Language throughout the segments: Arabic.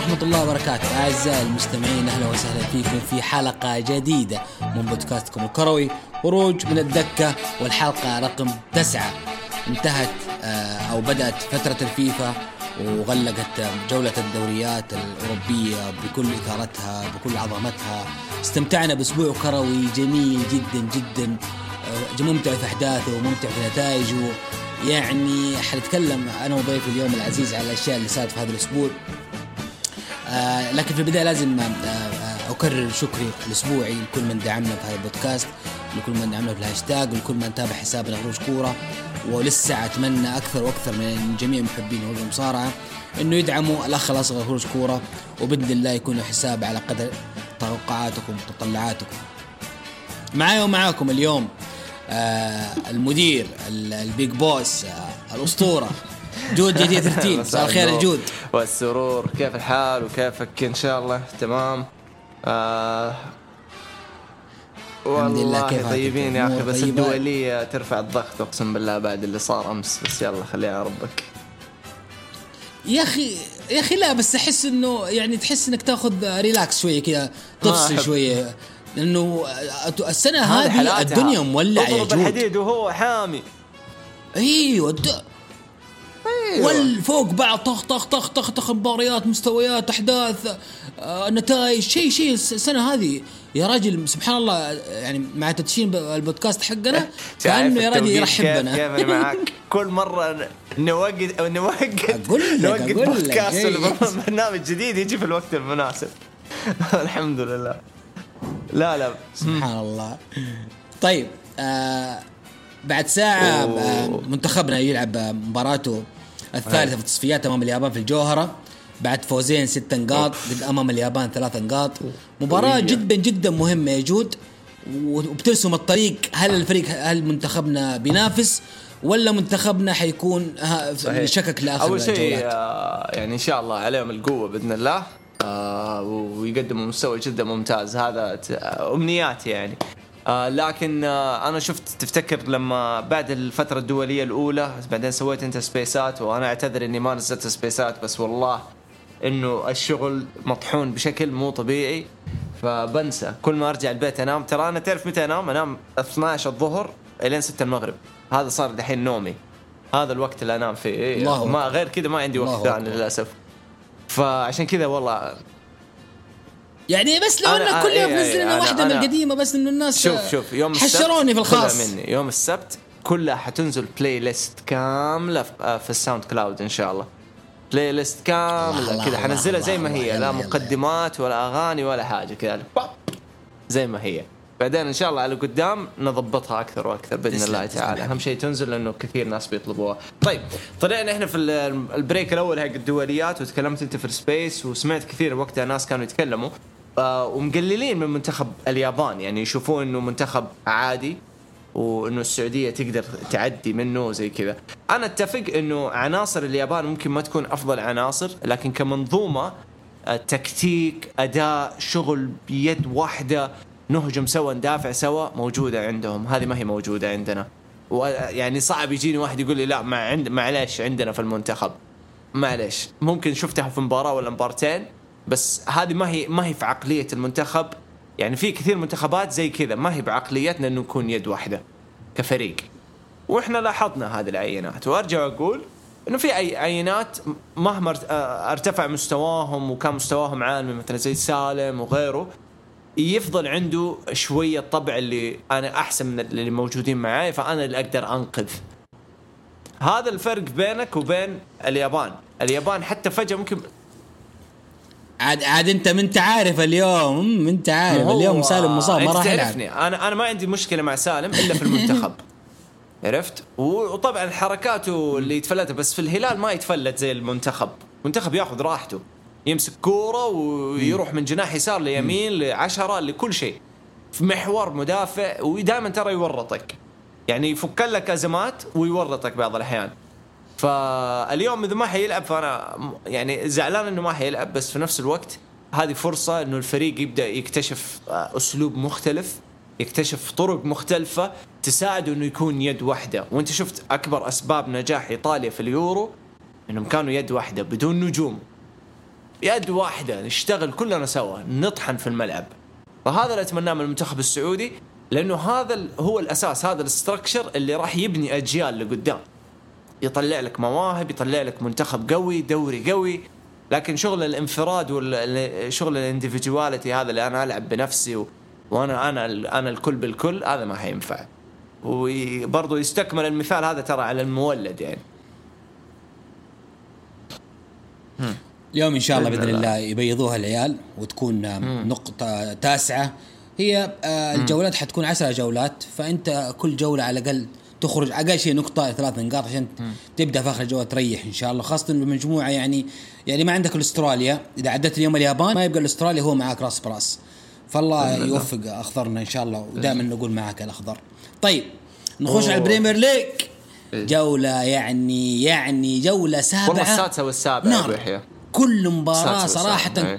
ورحمة الله وبركاته. أعزائي المستمعين أهلا وسهلا فيكم في حلقة جديدة من بودكاستكم الكروي خروج من الدكة والحلقة رقم تسعة. انتهت آه، أو بدأت فترة الفيفا وغلقت جولة الدوريات الأوروبية بكل إثارتها بكل عظمتها. استمتعنا بأسبوع كروي جميل جدا جدا آه، ممتع في أحداثه وممتع في نتائجه. يعني حنتكلم أنا وضيفي اليوم العزيز على الأشياء اللي صارت في هذا الأسبوع. آه لكن في البداية لازم آه آه أكرر شكري الأسبوعي لكل من دعمنا في هذا البودكاست لكل من دعمنا في الهاشتاج ولكل من تابع حسابنا هروج كورة ولسه أتمنى أكثر وأكثر من جميع محبين هروج المصارعة إنه يدعموا الأخ الأصغر هروج كورة وبإذن الله يكون حساب على قدر توقعاتكم وتطلعاتكم. معايا ومعاكم اليوم المدير ال big boss الأسطورة جود جديد 13 مساء الخير الجود والسرور كيف الحال وكيفك؟ إن شاء الله. تمام. آه والله كيف طيبين يا أخي بس الدولية ترفع الضغط أقسم بالله بعد اللي صار أمس. بس يلا خليها على ربك. يا أخي يا أخي لا بس أحس إنه يعني تحس إنك تاخذ relax شوية كذا تفصل شوية. لأنه السنة هذه الدنيا مولعة يا جود. الحديد وهو حامي. أيوه أيوة. والفوق بعض طخ طخ طخ طخ طخ مباريات مستويات أحداث آه نتائج شيء شيء السنة هذه. يا راجل سبحان الله يعني مع تدشين البودكاست حقنا كأنه يا راجل يرحبنا كيف, كيف معك؟ كل مرة أقول لك نوقف بودكاست برنامج جديد يجي في الوقت المناسب. الحمد لله. لا لا. سبحان الله. طيب آه بعد ساعة أوه. منتخبنا يلعب مباراته الثالثة في التصفيات أمام اليابان في الجوهرة. بعد فوزين ست نقاط ضد أمام اليابان ثلاث نقاط. مباراة جدا جدا مهمة يا جود. وبترسم الطريق هل الفريق هل منتخبنا بينافس ولا منتخبنا حيكون شكك لآخر أول شيء آه، يعني إن شاء الله عليهم القوة بإذن الله آه ويقدموا مستوى جدا ممتاز. هذا امنياتي يعني. آه لكن آه أنا شفت تفتكر لما بعد الفترة الدولية الأولى بعدين سويت أنت سبيسات وأنا أعتذر إني ما نزلت سبيسات بس والله إنه الشغل مطحون بشكل مو طبيعي فبنسى. كل ما أرجع البيت أنام ترى أنا تعرف متى أنام؟ أنام 12 الظهر إلين 6 المغرب. هذا صار دحين نومي. هذا الوقت اللي أنام فيه. إيه ما غير كذا ما عندي وقت ثاني للأسف. فعشان كذا والله يعني بس لو أنك كل يوم تنزل لنا واحدة من القديمة بس انه الناس شوف شوف يوم حشروني في الخاص. مني يوم السبت كلها حتنزل playlist كاملة في الساوند كلاود إن شاء الله. playlist كامله كذا. حنزلها زي ما هي لا مقدمات ولا أغاني ولا حاجة كذا. زي ما هي. بعدين إن شاء الله على قدام نضبطها أكثر وأكثر بإذن الله تعالى. أهم شيء تنزل لأنه كثير ناس بيطلبوها. طيب طلعنا إحنا في ال break الأول حق الدوليات وتكلمت أنت في ال space وسمعت كثير وقتها ناس كانوا يتكلموا. آه ومقللين من منتخب اليابان. يعني يشوفون إنه منتخب عادي وإنه السعودية تقدر تعدي منه زي كذا. أنا أتفق إنه عناصر اليابان ممكن ما تكون أفضل عناصر لكن كمنظومة آه، تكتيك أداء شغل بيد واحدة نهجم سوا ندافع سوا موجودة عندهم. هذه ما هي موجودة عندنا. ويعني صعب يجيني واحد يقول لي لا ما عند معليش عندنا في المنتخب. معليش. ممكن شفتها في مباراة ولا مبارتين بس هذه ما هي ما هي في عقلية المنتخب. يعني في كثير منتخبات زي كذا ما هي بعقليتنا إنه نكون يد واحدة كفريق. وإحنا لاحظنا هذه العينات. وأرجع أقول إنه في اي عينات مهما ارتفع مستواهم وكان مستواهم عالي مثلا زي سالم وغيره يفضل عنده شوية الطبع اللي أنا أحسن من اللي موجودين معاي فأنا اللي أقدر أنقذ. هذا الفرق بينك وبين اليابان. اليابان حتى فجأة ممكن عاد عاد انت ما انت عارف اليوم انت عارف. اليوم سالم مصاب ما راح تعرفني. أنا أنا ما عندي مشكلة مع سالم إلا في المنتخب. عرفت؟ وطبعا حركاته اللي يتفلتها بس في الهلال ما يتفلت زي المنتخب. المنتخب ياخذ راحته. يمسك كورة ويروح من جناح يسار ليمين لعشرة لكل شيء. في محور مدافع ودائما ترى يورطك. يعني يفك لك أزمات ويورطك بعض الأحيان. فاليوم إذا ما حيلعب فأنا يعني زعلان إنه ما حيلعب بس في نفس الوقت هذه فرصة إنه الفريق يبدأ يكتشف أسلوب مختلف يكتشف طرق مختلفة تساعده إنه يكون يد واحدة، وأنت شفت أكبر أسباب نجاح إيطاليا في اليورو؟ إنهم كانوا يد واحدة بدون نجوم. يد واحدة نشتغل كلنا سوا نطحن في الملعب. فهذا اللي أتمناه من المنتخب السعودي لأنه هذا هو الأساس هذا ال structure اللي راح يبني أجيال لقدام. يطلع لك مواهب يطلع لك منتخب قوي دوري قوي. لكن شغل الانفراد وشغل ال individuality هذا اللي أنا ألعب بنفسي و... وأنا أنا أنا الكل بالكل هذا ما حينفع وبرضه يستكمل المثال هذا ترى على المولد يعني. اليوم إن شاء الله بإذن الله يبيضوها العيال وتكون نقطة تاسعة. هي آه، الجولات حتكون عشرة جولات. فأنت كل جولة على الأقل تخرج أقل شيء نقطة ثلاث نقاط عشان تبدأ في آخر الجوله تريح إن شاء الله. خاصة المجموعة يعني يعني ما عندك الأستراليا. إذا عدت اليوم اليابان ما يبقى الأستراليا هو معاك راس براس. فالله يوفق أخضرنا إن شاء الله ودائما نقول معاك الأخضر. طيب نخش على البريمير ليج. إيه. جولة يعني يعني جولة سابعة. والله السادسة والسابعة نعم. كل مباراة صراحة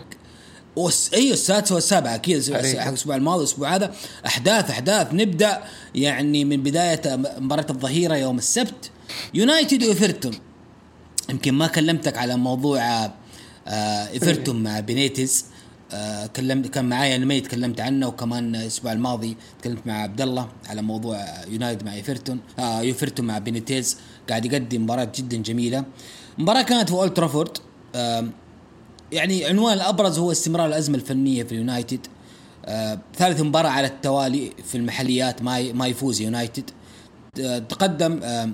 وس... أيوه السادسه والسابعه أكيد حق الأسبوع الماضي والاسبوع هذا. أحداث أحداث. نبدأ يعني من بداية مباراة الظهيرة يوم السبت. يونايتد وإيفرتون. يمكن ما كلمتك على موضوع آه إيفرتون مع بينيتز آه كلمت كان معايا المي تكلمت عنه. وكمان الأسبوع الماضي تكلمت مع عبد الله على موضوع يونايتد مع إيفرتون آه ايفرتون مع بينيتيز. قاعد يقدم مباراة جدا جميلة. مباراة كانت في أولد ترافورد. آه يعني عنوان الأبرز هو استمرار الأزمة الفنية في اليونايتد. آه ثالث مباراة على التوالي في المحليات ما ما يفوز يونايتد. آه تقدم آه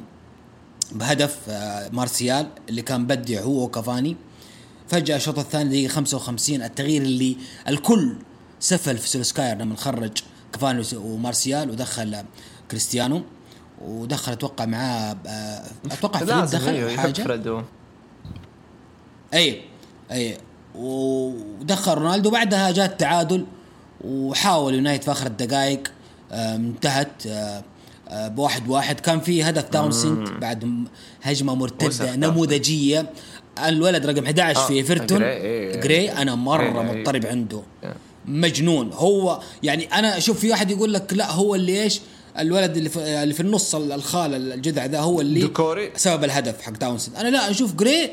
بهدف آه مارسيال اللي كان بدع هو وكافاني فجأة الشوط الثاني دقيقة 55 التغيير اللي الكل سفل في سولسكاير لما خرج كافاني ومارسيال ودخل كريستيانو. ودخل أتوقع معاه آه، أتوقع فريد دخل أيوه حاجة؟ أي أي. ودخل رونالدو. بعدها جاء التعادل وحاول يونايتد في آخر الدقائق انتهت آه، آه، بواحد واحد. كان في هدف داونسند بعد هجمة مرتدة نموذجية. الولد رقم 11 في إيفرتون. آه جراي أنا مرة إيه، إيه. مضطرب عنده. مجنون. هو يعني أنا أشوف في واحد يقول لك لا هو اللي إيش؟ الولد اللي في, اللي في النص الخال الجذع ذا هو اللي سبب الهدف حق داونسند أنا لا أشوف جراي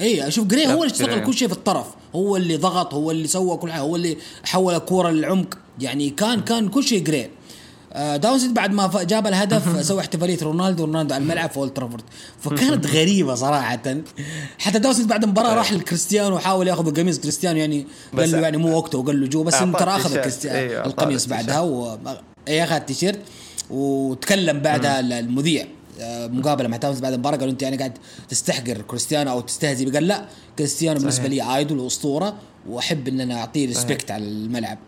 اي أشوف جري هو اللي اشتغل كل شيء في الطرف. هو اللي ضغط هو اللي سوى كل حاجة هو اللي حول الكورة للعمق. يعني كان كان كل شيء جراي آه، داونسند بعد ما جاب الهدف سوى احتفالية رونالدو رونالدو على الملعب في اولد ترافورد فكانت غريبة صراحة. حتى داونسند بعد المباراة راح لكريستيانو وحاول ياخذ قميص كريستيانو يعني قال له يعني مو وقته وقال له جو بس أنت ترى آخذ إيه، القميص بعدها. و... أي أخذ التيشيرت وتكلم بعدها المذيع مقابلة مع تاونسند بعد المباراة قالوا أنت يعني قاعد تستحقر كريستيانو أو تستهزئ قال لا كريستيانو بالنسبة لي idol وأسطورة وأحب إن أنا أعطيه respect على الملعب.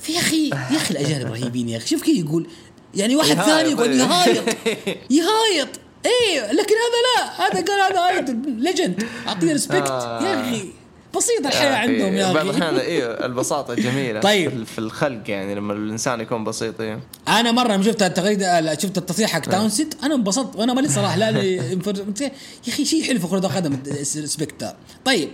في يا أخي يا أخي الأجانب رهيبين يا أخي. شوف كيف يقول يعني واحد ثاني يقول يهايط. يهايط. إيه لكن هذا لا. هذا قال هذا idol legend أعطيه respect يا أخي. بسيط الحياة عندهم يا أخي. بعض الأحيان أيوه البساطة جميلة. طيب. في الخلق يعني لما الإنسان يكون بسيط إيه. أنا مرة لما شفت التغريده شفت التصريح حق تاونسند أنا انبسطت وأنا مالي صراحة لا يا أخي شيء حلو في كرة القدم سبكتا طيب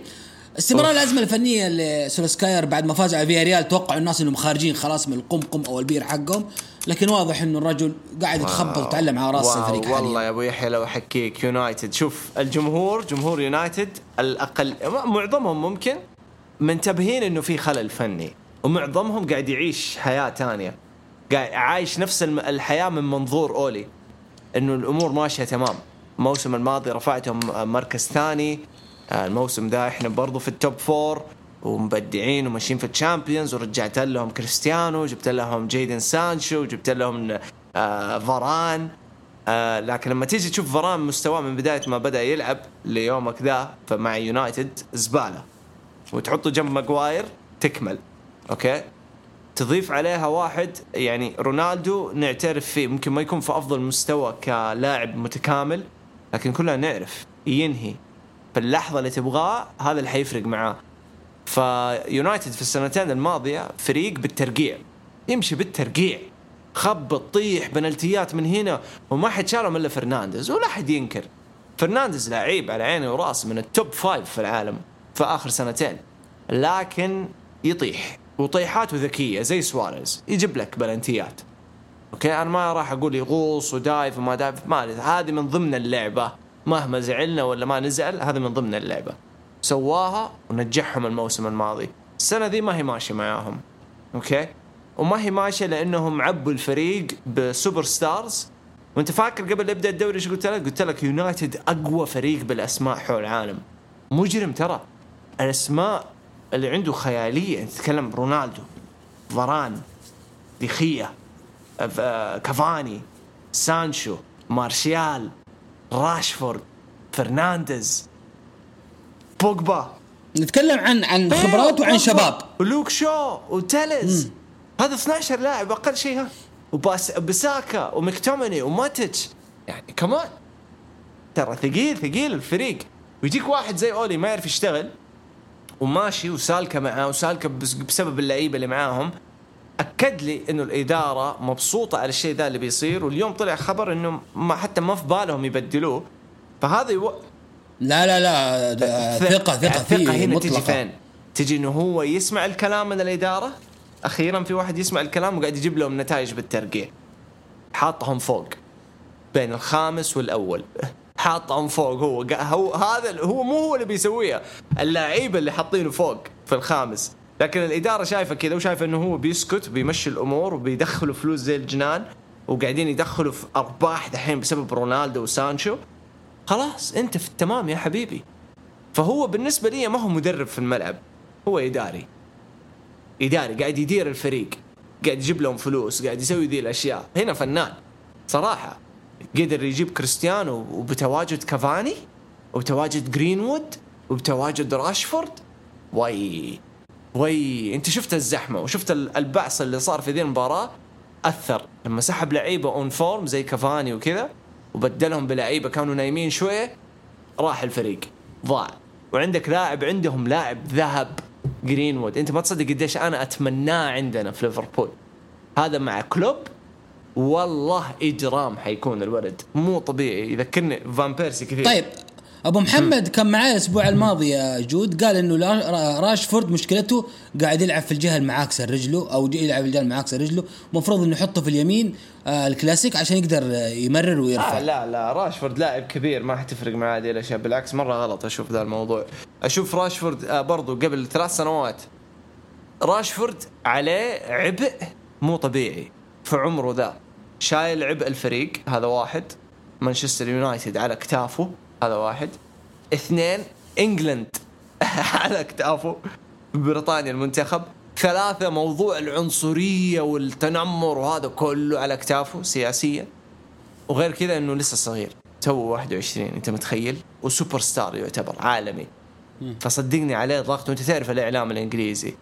استمرار الأزمة الفنية لسولسكاير بعد ما فاز على فيا ريال توقعوا الناس إنهم خارجين خلاص من القمقم أو البير حقهم لكن واضح إنه الرجل قاعد يتخبط ويتعلم على رأس الفريق والله يا أبو يحيى لو أحكيك يونايتد. شوف الجمهور جمهور يونايتد الأقل معظمهم ممكن منتبهين إنه في خلل فني ومعظمهم قاعد يعيش حياة ثانية قاعد عايش نفس الحياة من منظور أولي إنه الأمور ماشية تمام. الموسم الماضي رفعتهم مركز ثاني الموسم ذا إحنا برضو في ال top four ومبدعين وماشيين في الشامبيونز ورجعت لهم كريستيانو جبت لهم جيدون سانشو جبت لهم آه آه لكن لما تيجي تشوف فاران مستواه من بداية ما بدأ يلعب ليومك ذا فمع يونايتد زبالة. وتحطه جنب ماجواير تكمل. أوكي؟ تضيف عليها واحد يعني رونالدو نعترف فيه. ممكن ما يكون في أفضل مستوى كلاعب متكامل لكن كلنا نعرف. ينهي. في اللحظه اللي تبغاه هذا اللي حيفرق معاه. فيونايتد في السنتين الماضية فريق بالترقيع. يمشي بالترقيع. خبط طيح بنالتيات من هنا وما حد شالهم إلا فرنانديز ولا حد ينكر. فرنانديز لعيب على عيني وراسي من ال top five في العالم في آخر سنتين. لكن يطيح. وطيحاته ذكيه زي سواريز يجيب لك بلنتيات okay أنا ما راح أقول يغوص ودايف وما دايف ما هذه من ضمن اللعبة. مهما زعلنا ولا ما نزعل هذا من ضمن اللعبة. سواها ونجحهم الموسم الماضي. السنة ذي ما هي ماشية معاهم. okay؟ وما هي ماشية لأنهم عبوا الفريق ب superstars. وأنت فاكر قبل لا يبدأ الدوري إيش قلت لك؟ قلت لك يونايتد أقوى فريق بالأسماء حول العالم. مجرم ترى. الأسماء اللي عنده خيالية. أنت تتكلم رونالدو فاران دي خيا آه، كافاني سانشو مارشيال. راشفورد فرنانديز بوجبا. نتكلم عن عن خبرات وعن شباب. ولوك شو وتيليس هذا 12 لاعب أقل شيء ها. ووان بيساكا ومكتوميناي وماتش يعني كمان ترى ثقيل ثقيل الفريق. ويجيك واحد زي أولي ما يعرف يشتغل. وماشي وسالكة معاه وسالكة بس- بسبب اللعيبة اللي معاهم. أكد لي إنه الإدارة مبسوطة على الشيء ذا اللي بيصير واليوم طلع خبر إنه ما حتى ما في بالهم يبدلوه. فهذا يو... لا لا لا ثقة الثقة فيه هنا تجي مطلقة. فين؟ تجي إنه هو يسمع الكلام من الإدارة؟ أخيرا في واحد يسمع الكلام وقاعد يجيب لهم نتائج بالترقيع. حاطهم فوق بين الخامس والأول. حاطهم فوق هو. هو هذا هو مو هو اللي بيسويها. اللعيبة اللي حاطينه فوق في الخامس. لكن الإدارة شايفة كذا وشايفة إنه هو بيسكت وبيمشي الأمور وبيدخلوا فلوس زي الجنان وقاعدين يدخلوا في أرباح دحين بسبب رونالدو وسانشو. خلاص أنت في التمام يا حبيبي. فهو بالنسبة لي ما هو مدرب في الملعب هو إداري. إداري قاعد يدير الفريق قاعد يجيب لهم فلوس قاعد يسوي ذي الأشياء. هنا فنان صراحة. قدر يجيب كريستيانو وبتواجد كافاني وبتواجد جرينوود وبتواجد راشفورد. وي وي انت شفت الزحمة وشفت ال- العبث اللي صار في ذي المباراة؟ أثر. لما سحب لعيبة on form زي كافاني وكذا وبدلهم بلعيبة كانوا نايمين شوية راح الفريق. ضاع. وعندك لاعب عندهم لاعب ذهب جرينوود انت ما تصدق قديش أنا أتمناه عندنا في ليفربول. هذا مع كلوب؟ والله إجرام حيكون الولد. مو طبيعي. يذكرني فان بيرسي كثير. طيب أبو محمد كان معي الأسبوع الماضي يا جود قال إنه راشفورد مشكلته قاعد يلعب في الجهة المعاكسه لرجله أو يلعب في الجهة المعاكسه لرجله المفروض إنه يحطه في اليمين آه الكلاسيك عشان يقدر آه، يمرر ويرفع. آه لا لا راشفورد لاعب كبير ما حتفرق معاه هذه الأشياء بالعكس مرة غلط أشوف ذا الموضوع. أشوف راشفورد آه برضو قبل ثلاث سنوات راشفورد عليه عبء مو طبيعي في عمره ذا. شايل عبء الفريق هذا واحد مانشستر يونايتد على كتافه. هذا واحد. اثنين إنجلند. على كتافه. بريطانيا المنتخب. ثلاثة موضوع العنصرية والتنمر وهذا كله على كتافه سياسيا. وغير كذا إنه لسه صغير. تو 21 أنت متخيل؟ وسوبر ستار يعتبر عالمي. فصدقني عليه ضغط. وأنت تعرف الإعلام الإنجليزي.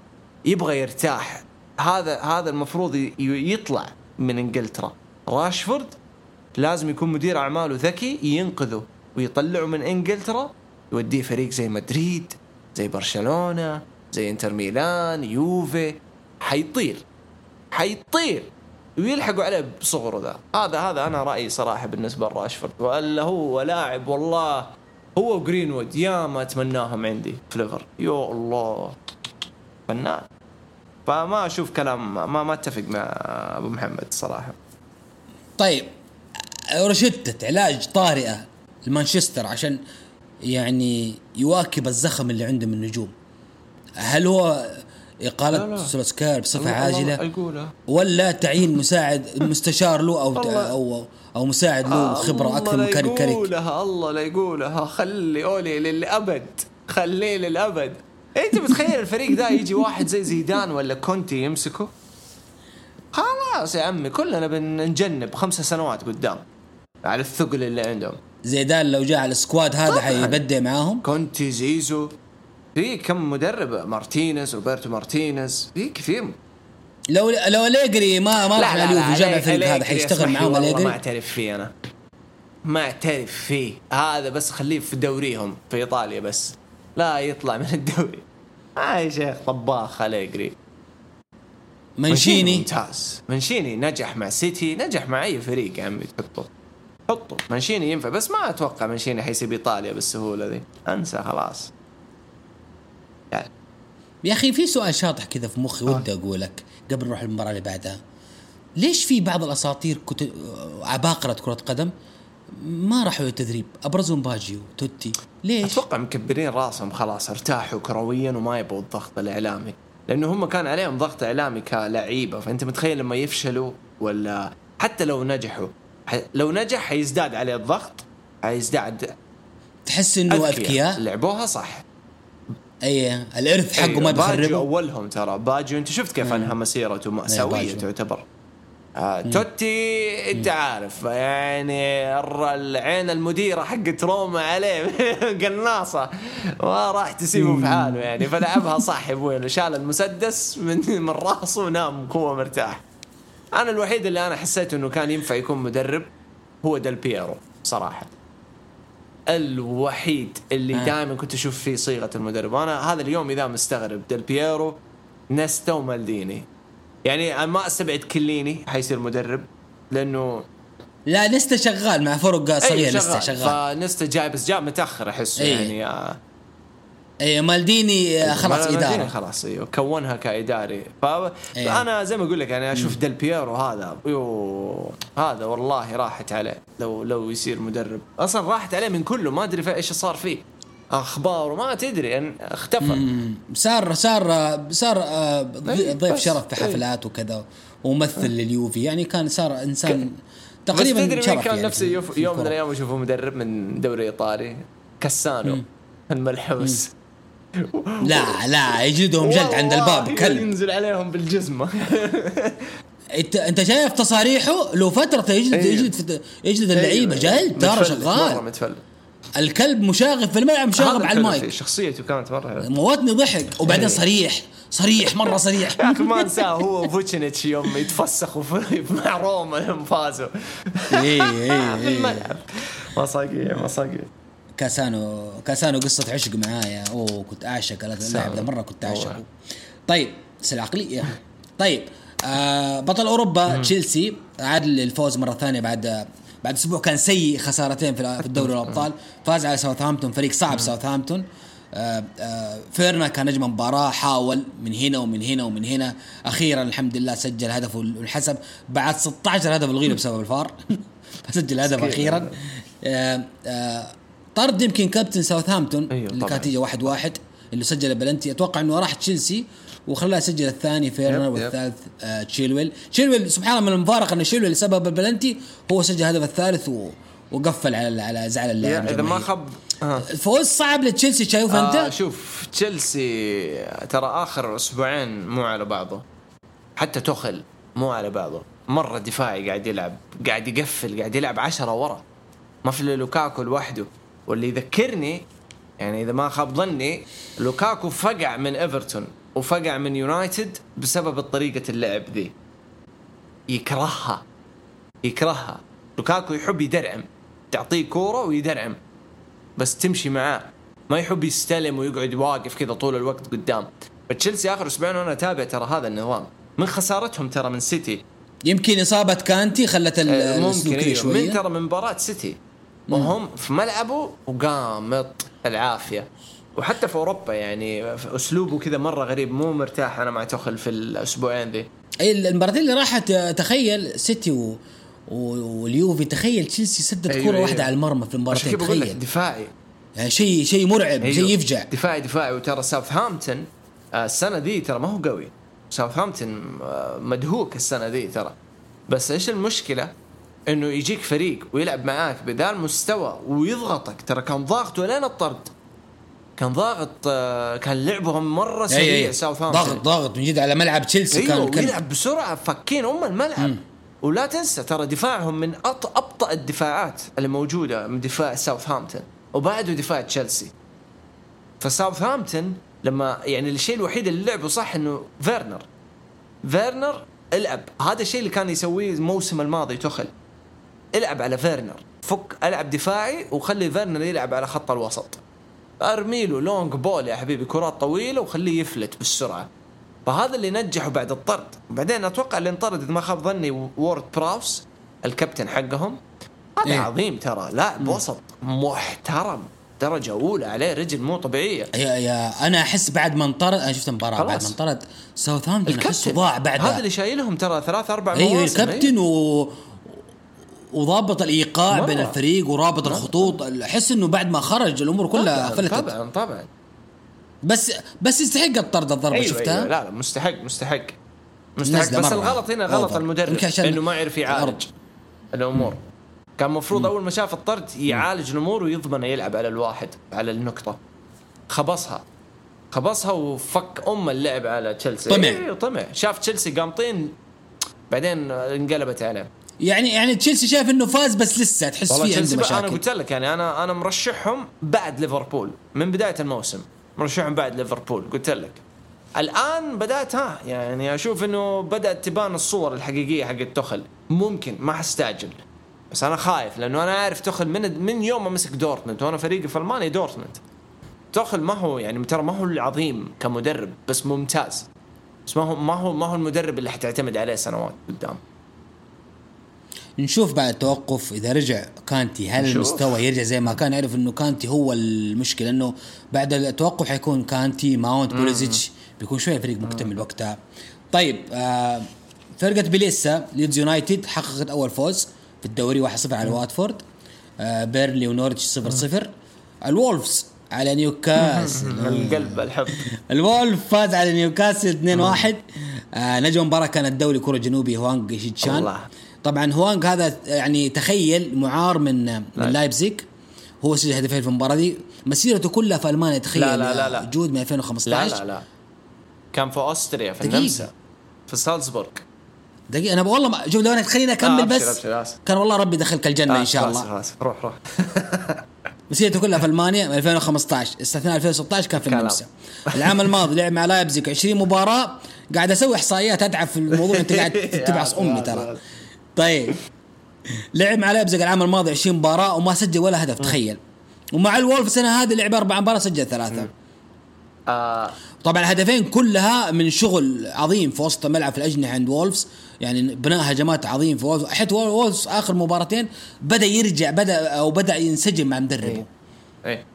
يبغى يرتاح. هذا هذا المفروض يطلع من إنجلترا. راشفورد لازم يكون مدير أعماله ذكي ينقذه. ويطلعه من إنجلترا يوديه فريق زي مدريد زي برشلونة زي إنتر ميلان يوفي. حيطير حيطير. ويلحقوا عليه بصغره ذا. هذا هذا أنا رأيي صراحة بالنسبة لراشفورد. وألا هو لاعب والله. هو وجرينوود يا ما أتمناهم عندي. في ليفر يا الله. فنان. فما أشوف كلام ما ما أتفق مع أبو محمد صراحة. طيب. روشتة علاج طارئة. لمانشستر عشان يعني يواكب الزخم اللي عنده من النجوم. هل هو إقالة. سولسكاير بصفة عاجلة؟ ولا تعيين مساعد مستشار له أو. أو أو مساعد له خبرة أكثر من الله كاريك لا كاريك يقولها الله لا يقولها. خلي أولي للأبد خليه للأبد. أنت متخيل الفريق ذا يجي واحد زي زيدان ولا كونتي يمسكه؟ خلاص يا عمي كلنا بنجنب خمسة سنوات قدام على الثقل اللي عندهم. زيدان لو جاء على ال squad هذا. حيبدع معاهم. كونتي زيزو في كم مدرب؟ مارتينيز روبرتو مارتينيز في كثير. لو لو أليجري ما ما راح اليوفي وجاب الفريق هذا حيشتغل معاهم والله ما أعترف فيه أنا. ما أعترف فيه. هذا بس خليه في دوريهم في إيطاليا بس. لا يطلع من الدوري. آه يا شيخ طباخ أليجري. منشيني ممتاز. منشيني نجح مع سيتي نجح مع أي فريق يا عمي تحطه. حطه. منشيني ينفع بس ما أتوقع منشيني حيسيب ايطاليا بالسهولة ذي. أنسى خلاص. يعني. يا أخي في سؤال شاطح كذا في مخي ودي أقولك قبل نروح المباراة اللي بعدها. ليش في بعض الأساطير كت... عباقرة كرة قدم ما راحوا للتدريب؟ أبرزهم باجيو توتي. ليش؟ أتوقع مكبرين راسهم خلاص ارتاحوا كرويا وما يبغوا الضغط الإعلامي. لأنه هم كان عليهم ضغط إعلامي كلعيبة فأنت متخيل لما يفشلوا ولا حتى لو نجحوا لو نجح حيزداد عليه الضغط حيزداد. تحس إنه أذكياء. لعبوها صح. أي الإرث حقه أيوة، ما باجيو بيخربه أولهم ترى. باجيو أنت شفت كيف انهى مسيرته ماساويه باجيو. تعتبر. آه توتي أنت عارف يعني العين المديرة حقت روما عليه قناصة. وراح تسيبه في حاله يعني. فلعبها صح يا أبوي. شال المسدس من من راسه ونام هو مرتاح. أنا الوحيد اللي أنا حسيت إنه كان ينفع يكون مدرب هو ديل بيرو صراحة. الوحيد اللي آه. دائما كنت أشوف فيه صيغة المدرب. وأنا هذا اليوم إذا مستغرب ديل بيرو نيستا ومالديني يعني ما أستبعد كيليني حيصير مدرب لأنه لا نستا شغال مع فرق صغيره أي نستا شغال. فنيستا جاي بس جاء متأخر احس أي. يعني آه. اي مالديني آه، خلاص مالديني إدارة. خلاص أيوه كونها كاداري ف... أيوه. فانا زي ما أقول لك يعني أشوف ديل بيرو هذا يو هذا والله راحت عليه. لو لو يصير مدرب. أصلا راحت عليه من كله ما أدري إيش صار فيه. أخبار وما تدري يعني اختفى. صار صار صار آه، ضيف بس، شرف في. حفلات وكذا وممثل لليوفي. يعني كان صار إنسان بس تقريبا تدري مين شرف كان يعني يوم من. الأيام اشوفه مدرب من دوري إيطالي؟ كاسانو الملحوس لا لا يجلدهم جلد عند الباب كلب. ينزل عليهم بالجزمة. انت انت شايف تصاريحه؟ له فترة يجلد أيوه. يجلد يجلد اللعيبة جلد ترى مره شغال. متفلت الكلب مشاغب في الملعب مشاغب على المايك. شخصيته كانت مرة حلوة. موتني ضحك. وبعدين أيوه. صريح. صريح مرة صريح. يا أخي ما أنساه هو وفوتشنيتش يوم يتفسخوا مع روما يوم فازوا. اي في اي الملعب. مصاقيع مصاقيع. كاسانو كاسانو قصة عشق معايا. أوه كنت أعشق. اللاعب ده مرة كنت اعشقه. طيب بس العقلية. طيب آه بطل أوروبا تشيلسي عاد للفوز مرة ثانية بعد بعد أسبوع. كان سيء خسارتين في الدوري الأبطال. فاز على ساوثهامبتون فريق صعب ساوثهامبتون. آه آه فيرنر كان نجم المباراة حاول من هنا ومن هنا ومن هنا. أخيرا الحمد لله سجل هدف وانحسب بعد 16 هدف الغينا بسبب الفار. فسجل هدف آه آه طرد يمكن كابتن ساوثهامبتون أيوه اللي. كانت تيجي واحد واحد اللي سجل بلنتي أتوقع إنه راح تشيلسي وخلاه يسجل الثاني فيرنر. والثالث آه تشيلويل تشيلويل سبحان الله من المفارقة إن تشيلويل سبب البلنتي هو سجل الهدف الثالث و... وقفل على على زعل اللاعب إذا ما. خب آه. فوز صعب لتشيلسي شايف آه انت؟ شوف تشيلسي ترى آخر أسبوعين مو على بعضه حتى تخل مو على بعضه مرة دفاعي قاعد يلعب قاعد يقفل قاعد يلعب عشرة ورا ما في لوكاكو لوحده واللي يذكرني يعني إذا ما خاب ظني لوكاكو فقع من إيفرتون وفقع من يونايتد بسبب طريقة اللعب ذي. يكرهها. يكرهها. لوكاكو يحب يدرعم. تعطيه كورة ويدرعم. بس تمشي معاه. ما يحب يستلم ويقعد واقف كذا طول الوقت قدام. فتشيلسي آخر أسبوعين وأنا أتابع ترى هذا النظام. من خسارتهم ترى من سيتي. يمكن إصابة كانتي خلت آه، ممكن أيوه. من شوية ترى من مباراة سيتي. وهم في ملعبه وقامط العافية. وحتى في أوروبا يعني في أسلوبه كذا مرة غريب مو مرتاح أنا مع تخل في الأسبوعين ذي. اي المباراتين اللي راحت آه، تخيل سيتي و... واليوفي تخيل تشيلسي سدد أيوه، كوره أيوه. واحدة على المرمى في المباراتين تخيل. دفاعي. يعني شيء شيء مرعب أيوه. شيء يفجع. دفاعي دفاعي. وترى ساوثهامبتون السنة ذي ترى ما هو قوي. ساوثهامبتون مدهوك السنة ذي ترى. بس إيش المشكلة؟ إنه يجيك فريق ويلعب معاك بذا المستوى ويضغطك. ترى كان ضاغطه لين الطرد. كان ضاغط آه، كان لعبهم مرة سريع. ساوثهامبتون ضغط ضغط. من جد على ملعب تشيلسي أيوه كان ويلعب بسرعة فكين أم الملعب. ولا تنسى ترى دفاعهم من أط... أبطأ الدفاعات اللي موجودة من دفاع ساوثهامبتون وبعده دفاع تشيلسي فساوثهامبتون لما يعني الشيء الوحيد اللي لعبه صح إنه فيرنر فيرنر العب. هذا الشيء اللي كان يسويه الموسم الماضي توخيل العب على فيرنر. فك ألعب دفاعي وخلي فيرنر يلعب على خط الوسط. ارمي له long ball يا حبيبي كرات طويلة وخليه يفلت بالسرعة. فهذا اللي نجحه بعد الطرد. بعدين أتوقع اللي انطرد إذا ما خاب ظني وورد براوس الكابتن حقهم. هذا إيه. عظيم ترى لاعب وسط محترم درجة أولى عليه رجل مو طبيعية. يا يا أنا أحس بعد ما انطرد أنا شفت المباراه بعد. ما انطرد ساوثهامبتون الكابتن ضاع بعدها. هذا اللي شايلهم ترى ثلاث أربع أيوه مواسم الكابتن و وضابط الإيقاع مرة. بين الفريق ورابط الخطوط. أحس إنه بعد ما خرج الأمور كلها طبعا فلتت طبعا طبعا. بس بس يستحق الطرد الضربة أيوة شفتها؟ أيوة. لا لا مستحق مستحق. مستحق بس مرة. الغلط هنا غلط أوفر. المدرب إنه ما يعرف يعالج. الأمور. كان المفروض أول ما شاف الطرد يعالج الأمور ويضمن يلعب على الواحد على النقطة. خبصها. خبصها وفك أم اللعب على تشيلسي. طمع. إيه، طمع. شاف تشيلسي قامطين بعدين انقلبت عليه. يعني يعني تشيلسي شايف إنه فاز بس لسه تحس فيه عنده بقى- أنا مشاكل. قلت لك يعني أنا أنا مرشحهم بعد ليفربول من بداية الموسم مرشحهم بعد ليفربول قلت لك. الآن بدأت ها يعني أشوف إنه بدأت تبان الصور الحقيقية حقت تخل ممكن ما حستعجل. بس أنا خايف لأنه أنا عارف تخل من من يوم ما مسك دورتموند وأنا فريقي في المانيا دورتموند. تخل ما هو يعني ترى ما هو العظيم كمدرب بس ممتاز. بس ما هو ما هو ما هو المدرب اللي حتعتمد عليه سنوات قدام. نشوف بعد التوقف إذا رجع كانتي هل نشوف. المستوى يرجع زي ما كان؟ نعرف إنه كانتي هو المشكلة إنه بعد التوقف حيكون كانتي ماونت بوليسيتش بيكون شوية فريق مكتمل وقتها. طيب آه فرقة بيلسا ليدز يونايتد حققت أول فوز في الدوري 1-0 على واتفورد. آه بيرلي ونورتش 0-0 الولفز على نيوكاسل. القلب الحب. الولف فاز على نيوكاسل 2-1 آه نجم المباراة كان الدولي الكوري الجنوبي هوانغ هيتشان. الله. طبعا هوانغ هذا يعني تخيل معار من من لايبزيج هو سجل هدفين في المباراة دي. مسيرته كلها في ألمانيا تخيل لا، لا، لا، لا. جود من لا 2015 لا لا كان في اوستريا في دقيقة. النمسا في سالزبورغ. دقيقة أنا والله ما شوف لو أنا خليني أكمل آه، بس. أبشر،. كان والله ربي دخلك الجنة إن شاء آسف، الله. آسف، آسف. روح روح. مسيرته كلها في ألمانيا من 2015 استثناء 2016 كان في. النمسا العام الماضي لعب مع لايبزيج 20 مباراة. قاعد أسوي إحصائيات اتعب في الموضوع أنت قاعد تبعص أمي ترى. طيب. لعب مع لايبزيج العام الماضي 20 مباراة وما سجل ولا هدف تخيل. ومع الولف السنة هذه لعب أربع مباريات سجل ثلاثة. آه. طبعا الهدفين كلها من شغل عظيم في وسط الملعب في الأجنحة عند وولفز. يعني بناء هجمات عظيم في وولفز. حتى وولفز آخر مباراتين بدأ يرجع بدأ أو بدأ ينسجم مع مدربه. إيه. إيه.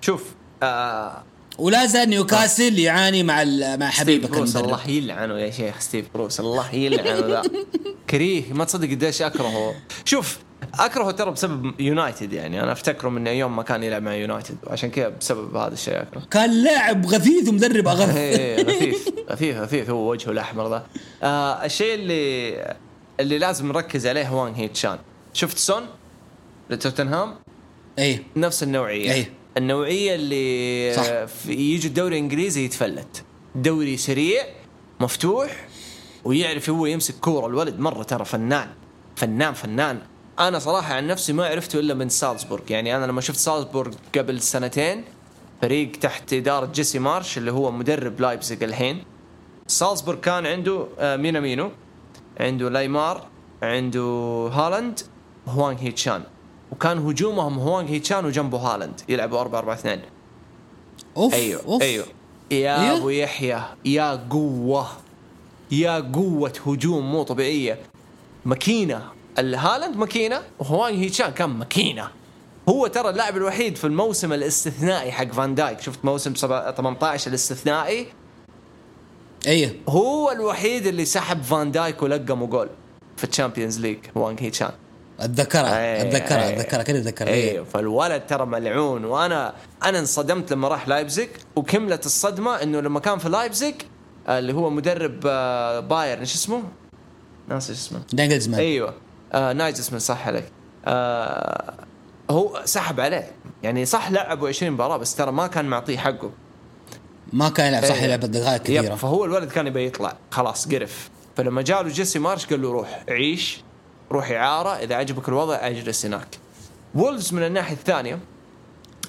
شوف آه ولا زال نيوكاسل يعاني مع مع حبيبك بروس الله يلعنه يا شيخ ستيف بروس الله يلعنه ذا. كريه ما تصدق قديش أكرهه. شوف أكرهه ترى بسبب يونايتد يعني. أنا أفتكره من يوم ما كان يلعب مع يونايتد. وعشان كذا بسبب هذا الشيء أكره. كان لاعب غثيث ومدرب أغث. إيه غثيث. غثيث غثيث. هو وجهه الأحمر ذا. آه الشيء اللي اللي لازم نركز عليه هو هيتشان. شفت سون لتوتنهام؟ إيه. نفس النوعية. أي. النوعية اللي صح. في يجي الدوري الإنجليزي يتفلت. دوري سريع مفتوح ويعرف هو يمسك كورة. الولد مرة ترى فنان فنان فنان. أنا صراحة عن نفسي ما عرفته إلا من سالزبورغ. يعني أنا لما شفت سالزبورغ قبل سنتين فريق تحت إدارة جيسي مارش اللي هو مدرب لايبزيج الحين. سالزبورغ كان عنده آه، مينامينو عنده لايمار عنده هالاند هوانغ هيتشان وكان هجومهم هوانغ هيتشان وجنبه هالاند يلعبوا 4 4 2 أوف أيوه أوف. أيوه. يا إيه؟ أبو يحيى يا قوة يا قوة هجوم مو طبيعية. ماكينة الهالاند ماكينة؟ وهوانغ هيتشان كان ماكينة. هو ترى اللاعب الوحيد في الموسم الاستثنائي حق فان دايك. شفت موسم سبعة- 18 الاستثنائي؟ أيوه هو الوحيد اللي سحب فان دايك ولقمه جول في ال Champions League هوانغ هيتشان أتذكرها إيه، أتذكرها إيه. أتذكرها كذا أتذكرها. أيوه إيه. فالولد ترى ملعون وأنا أنا انصدمت لما راح لايبزيج وكملت الصدمة إنه لما كان في لايبزيج اللي هو مدرب آه، بايرن إيش اسمه؟ ناسي اسمه. ناجلزمان أيوه. آه ناجلسمان صح عليك. آه هو سحب عليه. يعني صح لعبوا 20 مباراة بس ترى ما كان معطيه حقه. ما كان يلعب صح إيه. يلعب دقائق كثيره فهو الولد كان يبي يطلع. خلاص قرف. فلما جاء له جيسي مارش قال له روح عيش. روح اعاره إذا عجبك الوضع أجلس هناك. وولفز من الناحية الثانية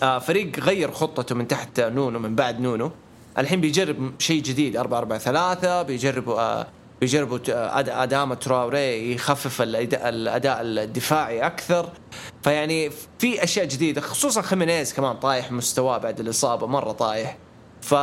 آه فريق غير خطته من تحت نونو من بعد نونو. الحين بيجرب شيء جديد 4 4 3 بيجربوا آه بيجربوا آه، ادامه تراوري يخفف الأداء الدفاعي أكثر. فيعني في أشياء جديدة خصوصا خيمينيز كمان طايح مستواه بعد الإصابة مرة طايح. ف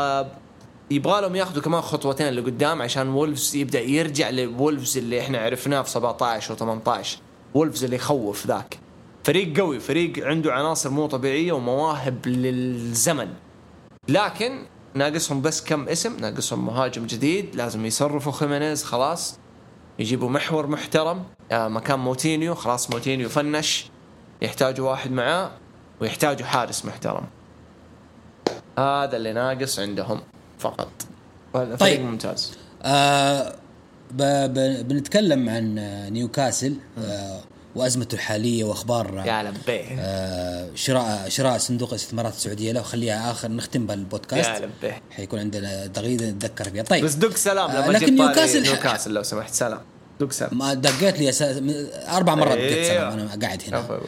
يبغى لهم ياخذوا كمان خطوتين لقدام عشان وولفز يبدأ يرجع لولفز اللي إحنا عرفناه في 17 و18 وولفز اللي يخوف ذاك. فريق قوي فريق عنده عناصر مو طبيعية ومواهب للزمن. لكن ناقصهم بس كم اسم ناقصهم مهاجم جديد لازم يصرفوا خيمينيز خلاص. يجيبوا محور محترم آه، مكان موتينيو خلاص موتينيو finish. يحتاجوا واحد معاه ويحتاجوا حارس محترم. هذا اللي ناقص عندهم. فقط. طيب. ممتاز. آه بنتكلم عن آه، نيوكاسل آه وأزمته الحالية وأخبار يا لبيه آه شراء شراء صندوق الاستثمارات السعودية. له خليها آخر نختم بالبودكاست. يا لبيه حيكون عندنا تغريده نتذكر فيها. طيب. بس دق سلام آه، لما لكن جبت نيوكاسل نيوكاسل لو سمحت. سلام. دق سلام. ما دقيت لي أساس أربع مرات دقيت إيه. سلام. أنا قاعد هنا.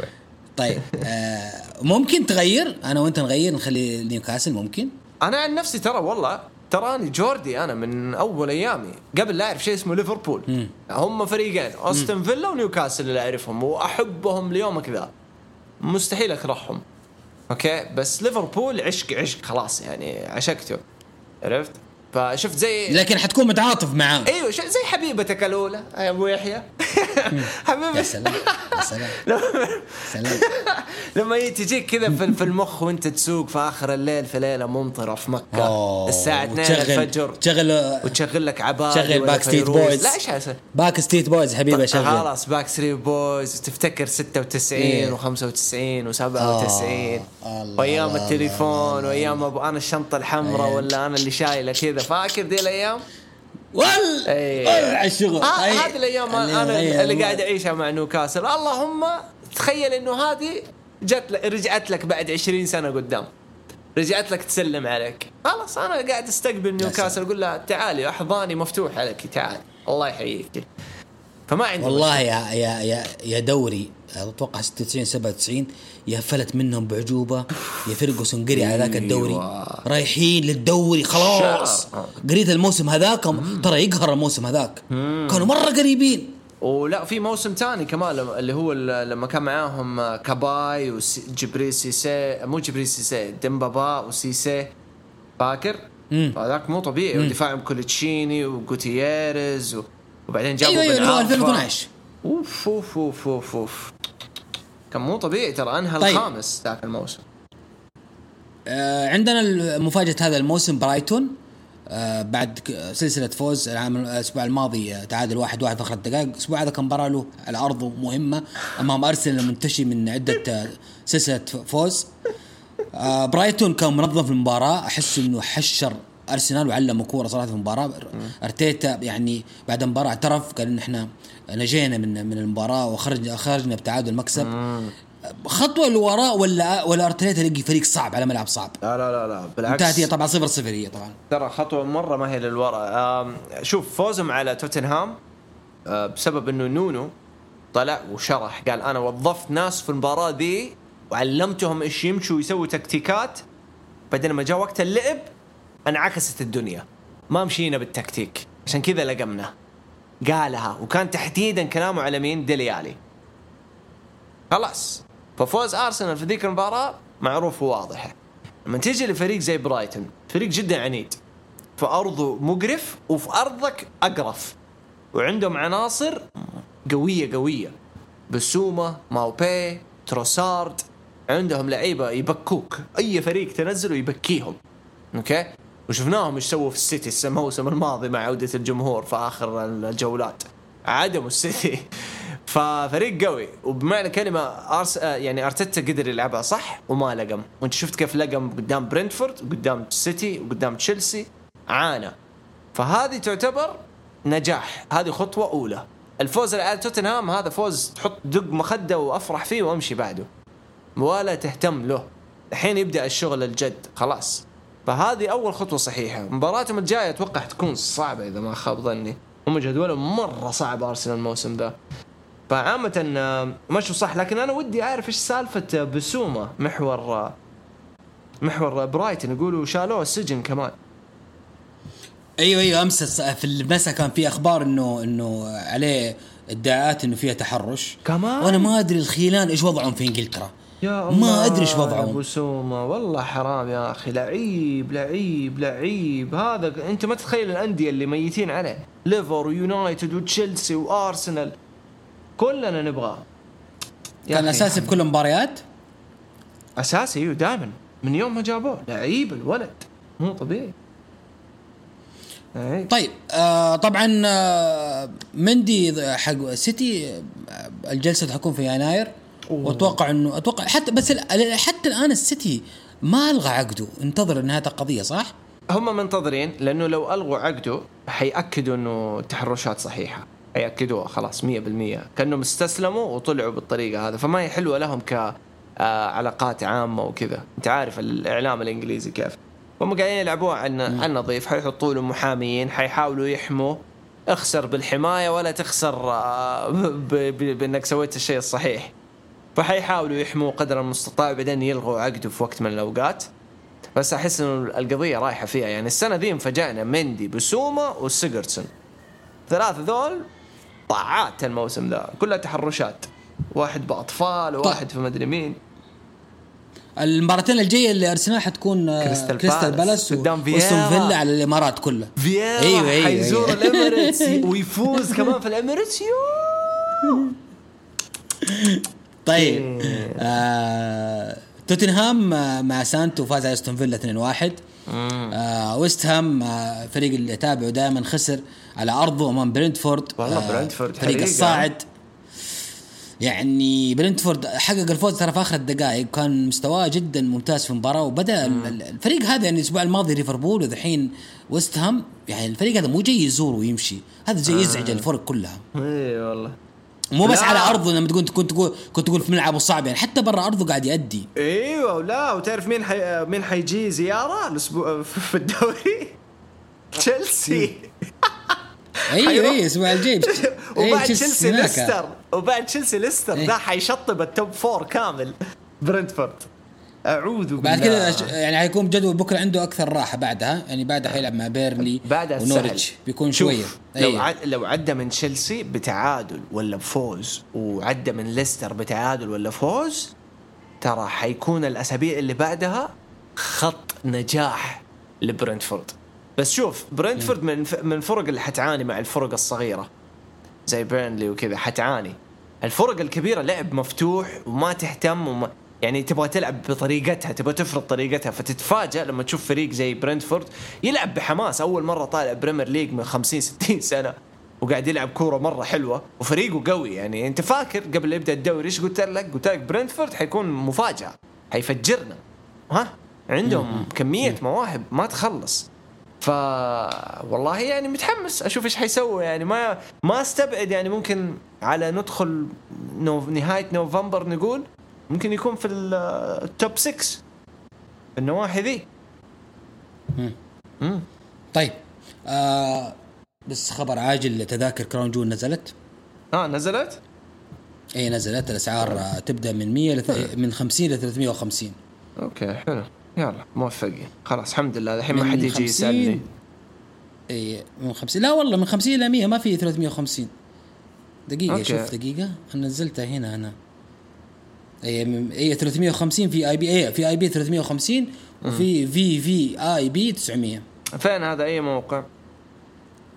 طيب. آه ممكن تغير؟ أنا وأنت نغير نخلي نيوكاسل ممكن. أنا عن نفسي ترى والله تراني Geordie أنا من أول أيامي. قبل لا أعرف شيء اسمه ليفربول. هم فريقين استون فيلا ونيوكاسل اللي أعرفهم وأحبهم ليومك ذا مستحيل أكرههم. okay؟ بس ليفربول عشق عشق خلاص يعني عشقته. عرفت؟ فشفت زي لكن حتكون متعاطف معاه. أيوه زي حبيبتك الأولى يا أبو يحيى. يا حبيبي. سلام يا سلام. سلام. لما تجيك كذا في المخ وانت تسوق في آخر الليل في ليلة ممطرة في مكة الساعة 2 وتشغل- الفجر. تشغل وتشغل لك عباد شغل Backstreet Boys لا إيش Backstreet Boys حبيبي شغل. خلاص Backstreet Boys تفتكر 96 إيه. و95 و97 آه، الله، وأيام التليفون وأيام ابو أنا الشنطة الحمراء. ولا أنا اللي شايلة كذا. فاكر دي الأيام؟ وال. وال على الشغل آه طيب. هذه الأيام اللي أنا اللي الله. قاعد أعيشها مع نيوكاسل اللهم تخيل إنه هذه جت لك رجعت لك بعد 20 سنة قدام رجعت لك تسلم عليك خلاص أنا قاعد أستقبل نيوكاسل أقول لها تعالي احضاني مفتوح عليك تعال الله يحييك فما عندي والله يا يا يا يا دوري أتوقع 96 97 يا فلت منهم بعجوبة. يا فرقوا قري على ذاك الدوري. أيوة. رايحين للدوري خلاص. قريت الموسم هذاك ترى يقهر الموسم هذاك. كانوا مرة قريبين. ولا في موسم ثاني كمان اللي هو لما كان معاهم كاباي وجبريل سيسي مو جبريل سيسي ديمبابا وسيسي فاكر؟ هذاك مو طبيعي. ودفاعهم كولوتشيني وجوتيريز و... وبعدين جابوا بن عرفة. 2012 أوف أوف أوف أوف أوف. كان مو طبيعي ترى أنهى طيب. الخامس ذاك الموسم. آه عندنا مفاجأة هذا الموسم برايتون. آه بعد سلسلة فوز العام الأسبوع الماضي آه، تعادل واحد واحد في آخر الدقائق. الأسبوع هذا كان مباراه له على أرضه مهمة. أمام أرسنال المنتشي من عدة آه، سلسلة فوز. آه برايتون كان منظم في المباراة. أحس إنه حشر أرسنال وعلموا كورة صراحة في المباراة. أرتيتا يعني بعد المباراة اعترف قال إن إحنا نجينا من من المباراة وخرجنا خرجنا بتعادل مكسب خطوة لوراء ولا ولا أرتيتا لقي فريق صعب على ملعب صعب؟ لا لا لا لا بالعكس. انتهت هي طبعا صفر صفر هي طبعا. ترى خطوة مرة ما هي للوراء. شوف فوزهم على توتنهام آه، بسبب إنه نونو طلع وشرح. قال أنا وظفت ناس في المباراة ذي وعلمتهم إيش يمشوا ويسووا تكتيكات. بعدين لما جاء وقت اللعب انعكست الدنيا. ما مشينا بالتكتيك. عشان كذا لقمنا. قالها وكان تحديدا كلامه على مين؟ ديليالي. خلاص. ففوز أرسنال في ذيك المباراة معروف وواضح لما تيجي لفريق زي برايتون فريق جدا عنيد. في ارضه مقرف وفي أرضك أقرف. وعندهم عناصر قوية قوية. بسومة ماوبي تروسارد. عندهم لعيبة يبكوك. أي فريق تنزله يبكيهم. أوكي؟ وشفناهم إيش سووا في السيتي الموسم الماضي مع عودة الجمهور في آخر الجولات. عدموا السيتي. ففريق قوي. وبمعنى كلمة أرس... يعني أرتيتا قدر يلعبها صح وما لقم. وأنت شفت كيف لقم قدام برنتفورد وقدام السيتي وقدام تشيلسي. عانى. فهذه تعتبر نجاح. هذه خطوة أولى. الفوز على توتنهام هذا فوز تحط دق مخدة وأفرح فيه وأمشي بعده. ولا تهتم له. الحين يبدأ الشغل الجد. خلاص. فهذه أول خطوة صحيحة. مباراتهم الجاية أتوقع تكون صعبة إذا ما خاب ظني. هم جدولهم مرة صعب أرسنال الموسم ذا. فعامة آه، مشوا صح لكن أنا ودي أعرف إيش سالفة آه، بسومة محور آه، محور برايتن. يقولوا شالوه السجن كمان. أيوه أيوه أمس في المساء كان في أخبار إنه إنه عليه ادعاءات إنه فيها تحرش. كمان؟ وأنا ما أدري الخيلان إيش وضعهم في إنجلترا. يا ما أدري إيش أبو وضعهم بسومة والله حرام يا أخي. لعيب لعيب لعيب. هذا أنت ما تتخيل الأندية اللي ميتين عليه. ليفر ويونايتد وتشيلسي وأرسنال. كلنا نبغاه كان أساسي في كل المباريات أساسي إيوه دائما من يوم ما جابوه. لعيب الولد. مو طبيعي. إيه. طيب آه طبعا آه مندي حق سيتي آه الجلسة حتكون في يناير. واتوقع انه أتوقع حتى بس حتى الآن السيتي ما ألغى عقده. انتظر نهايه القضية صح؟ هم منتظرين لأنه لو ألغوا عقده حيأكدوا إنه التحرشات صحيحة. حيأكدوها خلاص 100% كأنهم استسلموا وطلعوا بالطريقة هذا. فما هي حلوة لهم ك آه، علاقات عامة وكذا. أنت عارف الإعلام الإنجليزي كيف. هم قاعدين يلعبوها عن عن نظيف حيحطوا له محاميين حيحاولوا يحموا. اخسر بالحماية ولا تخسر آه، بأنك سويت الشيء الصحيح. فحيحاولوا يحموا قدر المستطاع وبعدين يلغوا عقده في وقت من الأوقات. بس أحس انه القضية رايحة فيها. يعني السنة ذي انفجعنا. مندي بسوما وسيجوردسون. ثلاثة ذول طاعات الموسم ذا. كلها تحرشات. واحد بأطفال وواحد في مدري مين. المباراتين الجاية اللي أرسنال حتكون آه، كريستال كريستال بالاس. قدام فيلا على الإمارات كلها فييرا أيوة، أيوة، حيزور أيوة. الاميريتس ويفوز كمان في الاميريتس يو طيب آه توتنهام آه، مع سانتو فاز على استون فيلا 2-1 آه ويست هام آه فريق اللي اتابعه دائما خسر على أرضه أمام برنتفورد والله برنتفورد فريق. الصاعد. يعني برنتفورد حقق الفوز ترى في آخر الدقائق. كان مستواه جدا ممتاز في المباراة وبدأ ال- الفريق هذا يعني الأسبوع الماضي ليفربول ودحين ويست هام. يعني الفريق هذا مو جاي يزور ويمشي. هذا جاي يزعج الفرق كلها. اي والله. مو بس لا. على ارضه لما تقول كنت تقول كنت تقول في ملعبه صعب يعني حتى برا أرضه قاعد يأدي إيوه ولا وتعرف مين حي... مين حيجي زيارة الأسبوع في الدوري؟ تشيلسي أيوه أيوه الأسبوع الجاي إيه، وبعد تشيلسي. ليستر وبعد تشيلسي ليستر إيه. ذا حيشطب ال top four كامل برنتفورد أعوذ بالله. بعد كذا يعني حيكون جدول بكرة عنده أكثر راحة بعدها. يعني بعدها حيلعب مع بيرنلي بعدها ونورتش. بيكون شوية. لو أيوة. عد لو عدى من تشيلسي بتعادل ولا بفوز وعدى من ليستر بتعادل ولا فوز ترى حيكون الأسابيع اللي بعدها خط نجاح لبرنتفورد. بس شوف برنتفورد من من الفرق اللي حتعاني مع الفرق الصغيرة. زي بيرنلي وكذا حتعاني. الفرق الكبيرة لعب مفتوح وما تهتم وما يعني تبغى تلعب بطريقتها تبغى تفرض طريقتها فتتفاجأ لما تشوف فريق زي برنتفورد يلعب بحماس. أول مرة طالع Premier League من 50 60 سنة وقاعد يلعب كورة مرة حلوة وفريقه قوي. يعني أنت فاكر قبل لا يبدأ الدوري إيش قلت لك؟ قلت لك برنتفورد حيكون مفاجأة حيفجرنا. ها؟ عندهم كمية مواهب ما تخلص. ف والله يعني متحمس أشوف إيش حيسووا. يعني ما ما أستبعد يعني ممكن على ندخل نو... نهاية نوفمبر نقول ممكن يكون في ال- ال top 6 في النواحي ذي. مم. طيب آه بس خبر عاجل تذاكر Crown Jewel نزلت؟ آه نزلت؟ إي نزلت. الأسعار آه تبدأ من 100 لث... من 50 ل 350 أوكي حلو. يلا موفقين. خلاص الحمد لله. الحين ما حد يجي 50 يسألني. إي من 50 لا والله من 50 إلى 100 ما في 350 دقيقة أوكي. شوف دقيقة. أنا نزلتها هنا أنا. اي من- اي 350 في اي بي اي في اي بي 350 وفي في في اي بي 900 فين هذا؟ أي موقع؟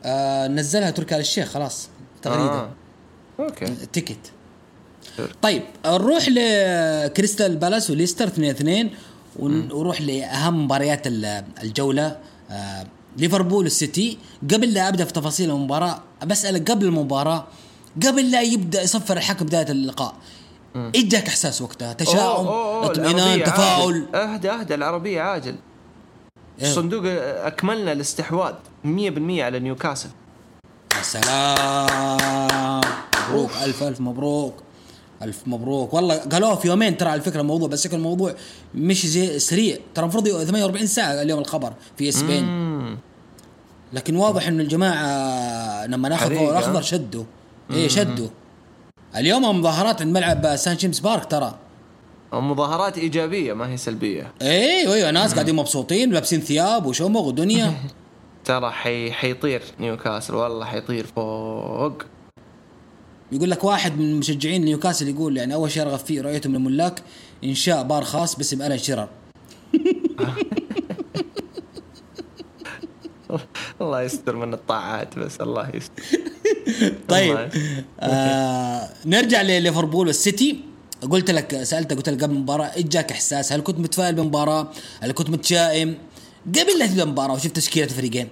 آه نزلها تركي آل الشيخ خلاص تغريده آه. أوكي. ticket. طيب نروح لكريستال بالاس وليستر 2 2 ونروح لأهم مباريات ال- الجولة. آه ليفربول والسيتي. قبل لا أبدأ في تفاصيل المباراة بسالك قبل المباراة قبل لا يبدأ يصفر الحكم بداية اللقاء إيش جاك إحساس وقتها؟ تشاؤم، اطمئنان، تفاؤل. أهدى أهدى العربية عاجل. إيه. الصندوق أكملنا الاستحواذ 100% على نيوكاسل. يا سلام. مبروك. ألف ألف مبروك. ألف مبروك. والله قالوها في يومين ترى على فكرة الموضوع بس شكل الموضوع مش زي سريع. ترى المفروض 48 ساعة اليوم الخبر في إسبين. لكن واضح إنه الجماعة لما ناخذ الأخضر شدوا. إيه شدوا. اليوم مظاهرات عند ملعب سان جيمس بارك ترى. مظاهرات إيجابية ما هي سلبية. أيوه أيوه ناس قاعدين مبسوطين لابسين ثياب وشمغ ودنيا. ترى حي حيطير نيوكاسل والله حيطير فوق. يقول لك واحد من مشجعين نيوكاسل يقول يعني أول شيء رغب فيه رؤيتهم للملاك إنشاء بار خاص باسم ألان شيرر. الله يستر من الطاعات بس الله يستر طيب الله. آه نرجع لليفربول والسيتي قلت لك سألتك قلت لك قبل المباراه إيش جاك إحساس؟ هل كنت متفائل بالمباراة؟ هل كنت متشائم؟ قبل لا تبدأ المباراة وشفت تشكيلة الفريقين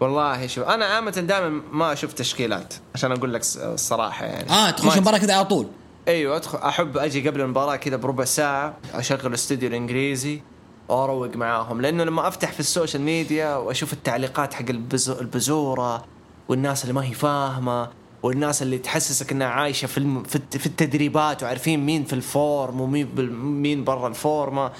والله شوف أنا عامة دائما ما أشوف تشكيلات عشان أقول لك الصراحه يعني آه تخش المباراة كذا على طول أيوه أدخل أحب أجي قبل المباراة كذا بربع ساعة أشغل الاستوديو الإنجليزي واروق معاهم لأنه لما أفتح في ال social media وأشوف التعليقات حق البزورة والناس اللي ما هي فاهمة والناس اللي تحسسك إنها عايشة في. في التدريبات وعارفين مين في ال form ومين. مين برا الفورمة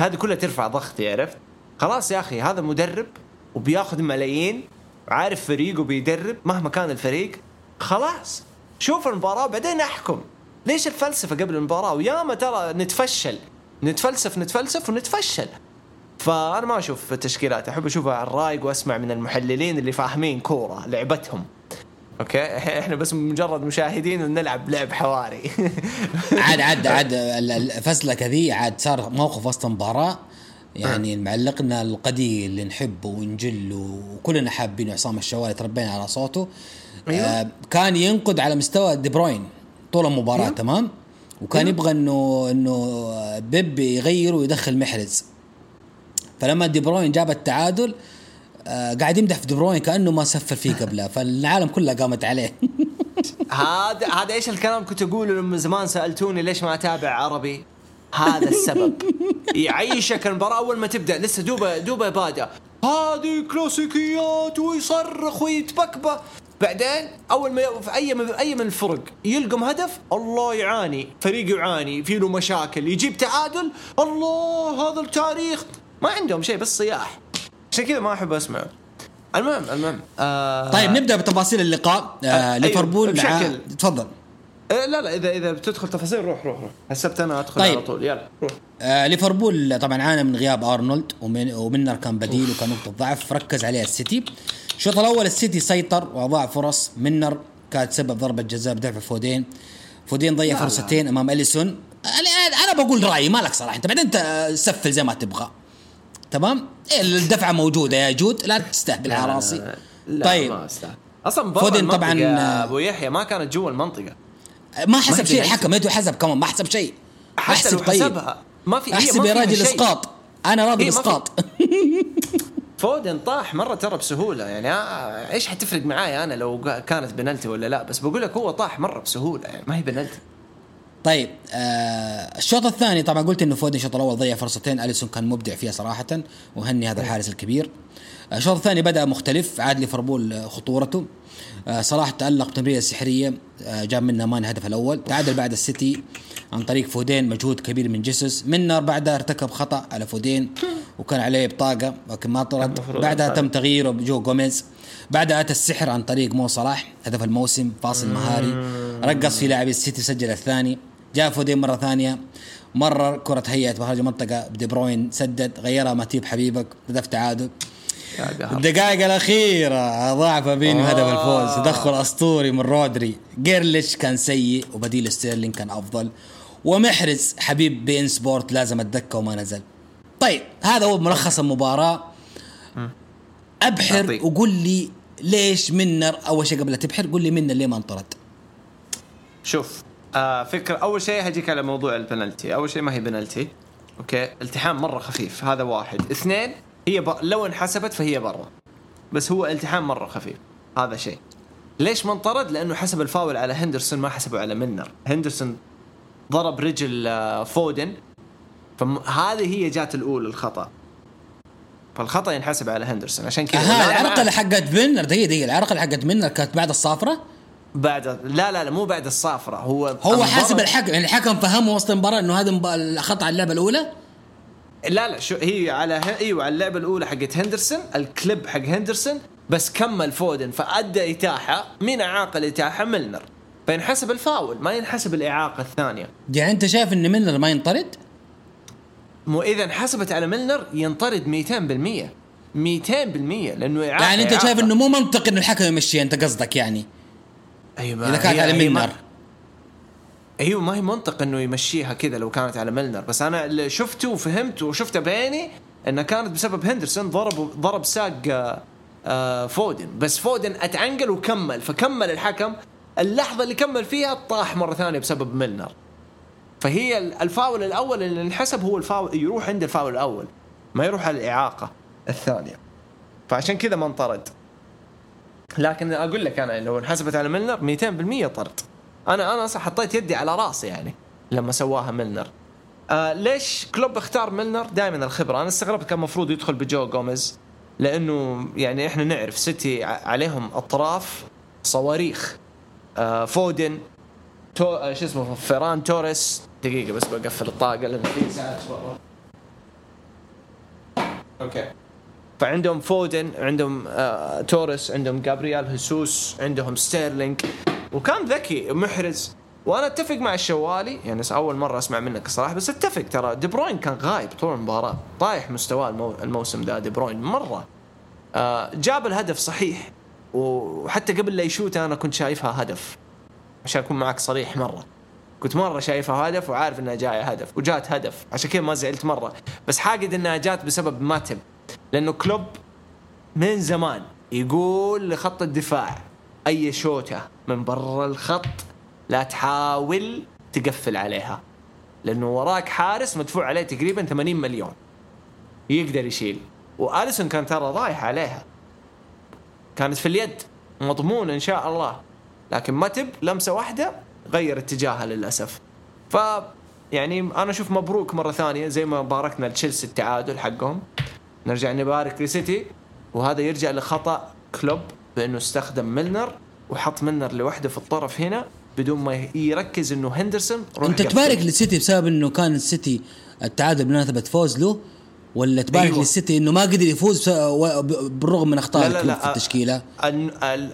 هذه كلها ترفع ضغطي عرفت خلاص يا أخي هذا مدرب وبياخذ ملايين عارف فريقه بيدرب مهما كان الفريق خلاص شوف المباراة بعدين أحكم ليش الفلسفة قبل المباراة وياما ترى نتفشل نتفلسف نتفلسف ونتفشل. فأنا ما أشوف تشكيلات أحب اشوفها على الرايق وأسمع من المحللين اللي فاهمين كورة لعبتهم. أوكي؟ إحنا بس مجرد مشاهدين ونلعب لعب حواري. عاد عاد عاد الفزلكه ذي عاد صار موقف وسط مباراة. يعني معلقنا القدير اللي نحبه ونجله وكلنا حابين عصام الشوالي تربينا على صوته. أيوه؟ آه كان ينقد على مستوى دي بروين طول المباراة أيوه؟ تمام؟ وكان؟ يبغى انه إنه بيب يغير ويدخل محرز. فلما دي بروين جاب التعادل آه قاعد يمدح في دي بروين كأنه ما سفر فيه قبله فالعالم كلها قامت عليه. هذا هذا إيش الكلام كنت أقوله لما زمان سألتوني ليش ما أتابع عربي؟ هذا السبب. يعيشك المباراة أول ما تبدأ لسه دوبه دوبه بادئ. هذه كلاسيكيات ويصرخ ويتبكبه بعدين أول ما في أي من أي من الفرق يلقم هدف الله يعاني. فريق يعاني في له مشاكل يجيب تعادل الله هذا التاريخ. ما عندهم شيء بس صياح عشان كذا ما أحب أسمعه. المهم المهم. آه طيب نبدأ بتفاصيل اللقاء. آه أيوه ليفربول بشكل. تفضل. إيه لا لا اذا إذا بتدخل تفاصيل روح روح روح. حسبت أنا أدخل طيب. على طول. يلا روح. آه ليفربول طبعا عانى من غياب أرنولد ومن وميلنر كان بديل وكان نقطة ضعف. ركز عليها السيتي. الشوط الأول السيتي سيطر وأضاع فرص. ميلنر كانت سبب ضربة جزاء بدفع فودين. فودين ضيع فرصتين لا. أمام أليسون. أنا بقول رأيي مالك صراحة. أنت بعدين انت سفل زي ما تبغى. تمام؟ إيه الدفعة موجودة يا جود. لا تستهبل على راسي. طيب ما أستهبل. أصلا فودين طبعا أبو يحيى ما كانت جوا المنطقة. ما حسب شيء الحكم يدو حسب كمان ما حسب شيء. حتى لو طيب. حسبها. ما في أحسب يا راجل إسقاط. أنا راضي اسقاط فودن طاح مرة ترى بسهولة. يعني آه، إيش حتفرق معاي أنا لو كانت بنالتي ولا لا؟ بس بقول لك هو طاح مرة بسهولة. يعني ما هي بنالتي طيب آه الشوط الثاني طبعا قلت إنه فودن الشوط الأول ضيع فرصتين أليسون كان مبدع فيها صراحة وهني هذا الحارس الكبير. الشوط الثاني بدأ مختلف عاد ليفربول خطورته. آه صلاح تألق بتمريره سحرية آه جاب منها مان الهدف الأول. تعادل بعد السيتي عن طريق فودين مجهود كبير من جيسوس. ميلنر بعدها ارتكب خطأ على فودين وكان عليه بطاقة لكن ما طرد. بعدها تم تغييره بجو جوميز بعدها أتى السحر عن طريق مو صلاح هدف الموسم فاصل مهاري. رقص في لاعبي السيتي سجل الثاني. جاء فودين مرة ثانية مرر كرة هيئت بخارج المنطقة لدي بروين سدد غيرها ماتيب حبيبك هدف تعادل. الدقائق الأخيرة أضاع فابينيو هدف الفوز. تدخل أسطوري من رودري. جريليش كان سيء وبديل ستيرلينج كان أفضل. ومحرز حبيب بين سبورت لازم الدكة وما نزل. طيب هذا هو ملخص المباراة. أبحر وقول لي ليش ميلنر أول شيء قبل تبحر قول لي ميلنر ليه ما انطرد؟ شوف آه فكرة أول شيء هجيك على موضوع البنالتي. أول شيء ما هي بنالتي. okay؟ التحام مرة خفيف هذا واحد. اثنين هي ب... لو انحسبت فهي برا. بس هو التحام مرة خفيف. هذا شيء. ليش ما انطرد؟ لأنه حسب الفاول على هندرسون ما حسبه على ميلنر هندرسون ضرب رجل آه، فودن. فهذه هي جات الأولى الخطأ. فالخطأ ينحسب على هندرسون. عشان كذا. آه العرقلة حقت ميلنر دقيقة دقيقة. العرقلة حقت ميلنر كانت بعد الصافره بعد لا لا لا مو بعد الصافره هو هو حاسب الحكم. يعني الحكم فهمه وسط المباراة إنه هذا خطا على اللعبة الأولى؟ لا لا شو هي على أيوه على اللعبة الأولى حقت هندرسون الكليب حق هندرسون بس كمل فودن فأدى إتاحة مين اعاق الاتاحه ميلنر. فينحسب الفاول ما ينحسب الإعاقة الثانية. يعني أنت شايف إن ميلنر ما ينطرد؟ مو إذا انحسبت على ميلنر ينطرد 200% 200% لأنه إعاقة يعني أنت شايف إنه مو منطقي إنه الحكم يمشي أنت قصدك يعني؟ أيوه إذا كانت على ميلنر. أيوه ما هي منطق إنه يمشيها كذا لو كانت على ميلنر. بس أنا اللي شفته وفهمت وشفته بعيني انها كانت بسبب هندرسون ضرب ضرب ساق آه، آه، فودن. بس فودن أتعنقل وكمل. فكمل الحكم. اللحظة اللي كمل فيها طاح مرة ثانية بسبب ميلنر. فهي الفاول الأول اللي انحسب هو الفاول يروح عند الفاول الأول ما يروح على الإعاقة الثانية. فعشان كذا ما انطرد. لكن أقول لك أنا لو انحسبت على ميلنر 200% طرد. أنا أنا صح حطيت يدي على رأسي يعني لما سواها ميلنر. آه ليش كلوب اختار ميلنر؟ دائما الخبرة. أنا استغربت كان المفروض يدخل بجو جوميز لأنه يعني إحنا نعرف سيتي عليهم أطراف صواريخ. آه فودن تو آه شو اسمه فيران توريس. دقيقة بس بقفل الطاقة لأن في ساعات okay. فعندهم فودن عندهم آه توريس عندهم جابرييل هيسوس عندهم ستيرلينج. وكان ذكي محرز وأنا أتفق مع الشوالي يعني أول مرة أسمع منك الصراحه بس أتفق ترى دي بروين كان غايب طول المباراة. طايح مستواه المو... الموسم ذا دي بروين مرة. آه جاب الهدف صحيح. وحتى قبل لا يشوت أنا كنت شايفها هدف. عشان أكون معك صريح مرة. كنت مرة شايفها هدف وعارف إنها جاية هدف وجات هدف. عشان كذا ما زعلت مرة. بس حاقد إنها جات بسبب ماتب لأنه كلوب من زمان يقول لخط الدفاع أي شوتة. من برا الخط لا تحاول تقفل عليها لأنه وراك حارس مدفوع عليه تقريبا 80 مليون. يقدر يشيل. وآليسون كان ترى رايح عليها. كانت في اليد. مضمون إن شاء الله. لكن متب لمسة واحدة غير اتجاهها للأسف. ف يعني أنا أشوف مبروك مرة ثانية زي ما باركنا لتشيلسي التعادل حقهم. نرجع نبارك لسيتي. وهذا يرجع لخطأ كلوب بأنه استخدم ميلنر. وحط ميلنر لوحده في الطرف هنا بدون ما يركز إنه هندرسون أنت تبارك للسيتي بسبب إنه كان السيتي التعادل بمناسبه فوز له؟ ولا تبارك أيوة. للسيتي إنه ما قدر يفوز بالرغم من اخطاء لا لا لا. في التشكيلة؟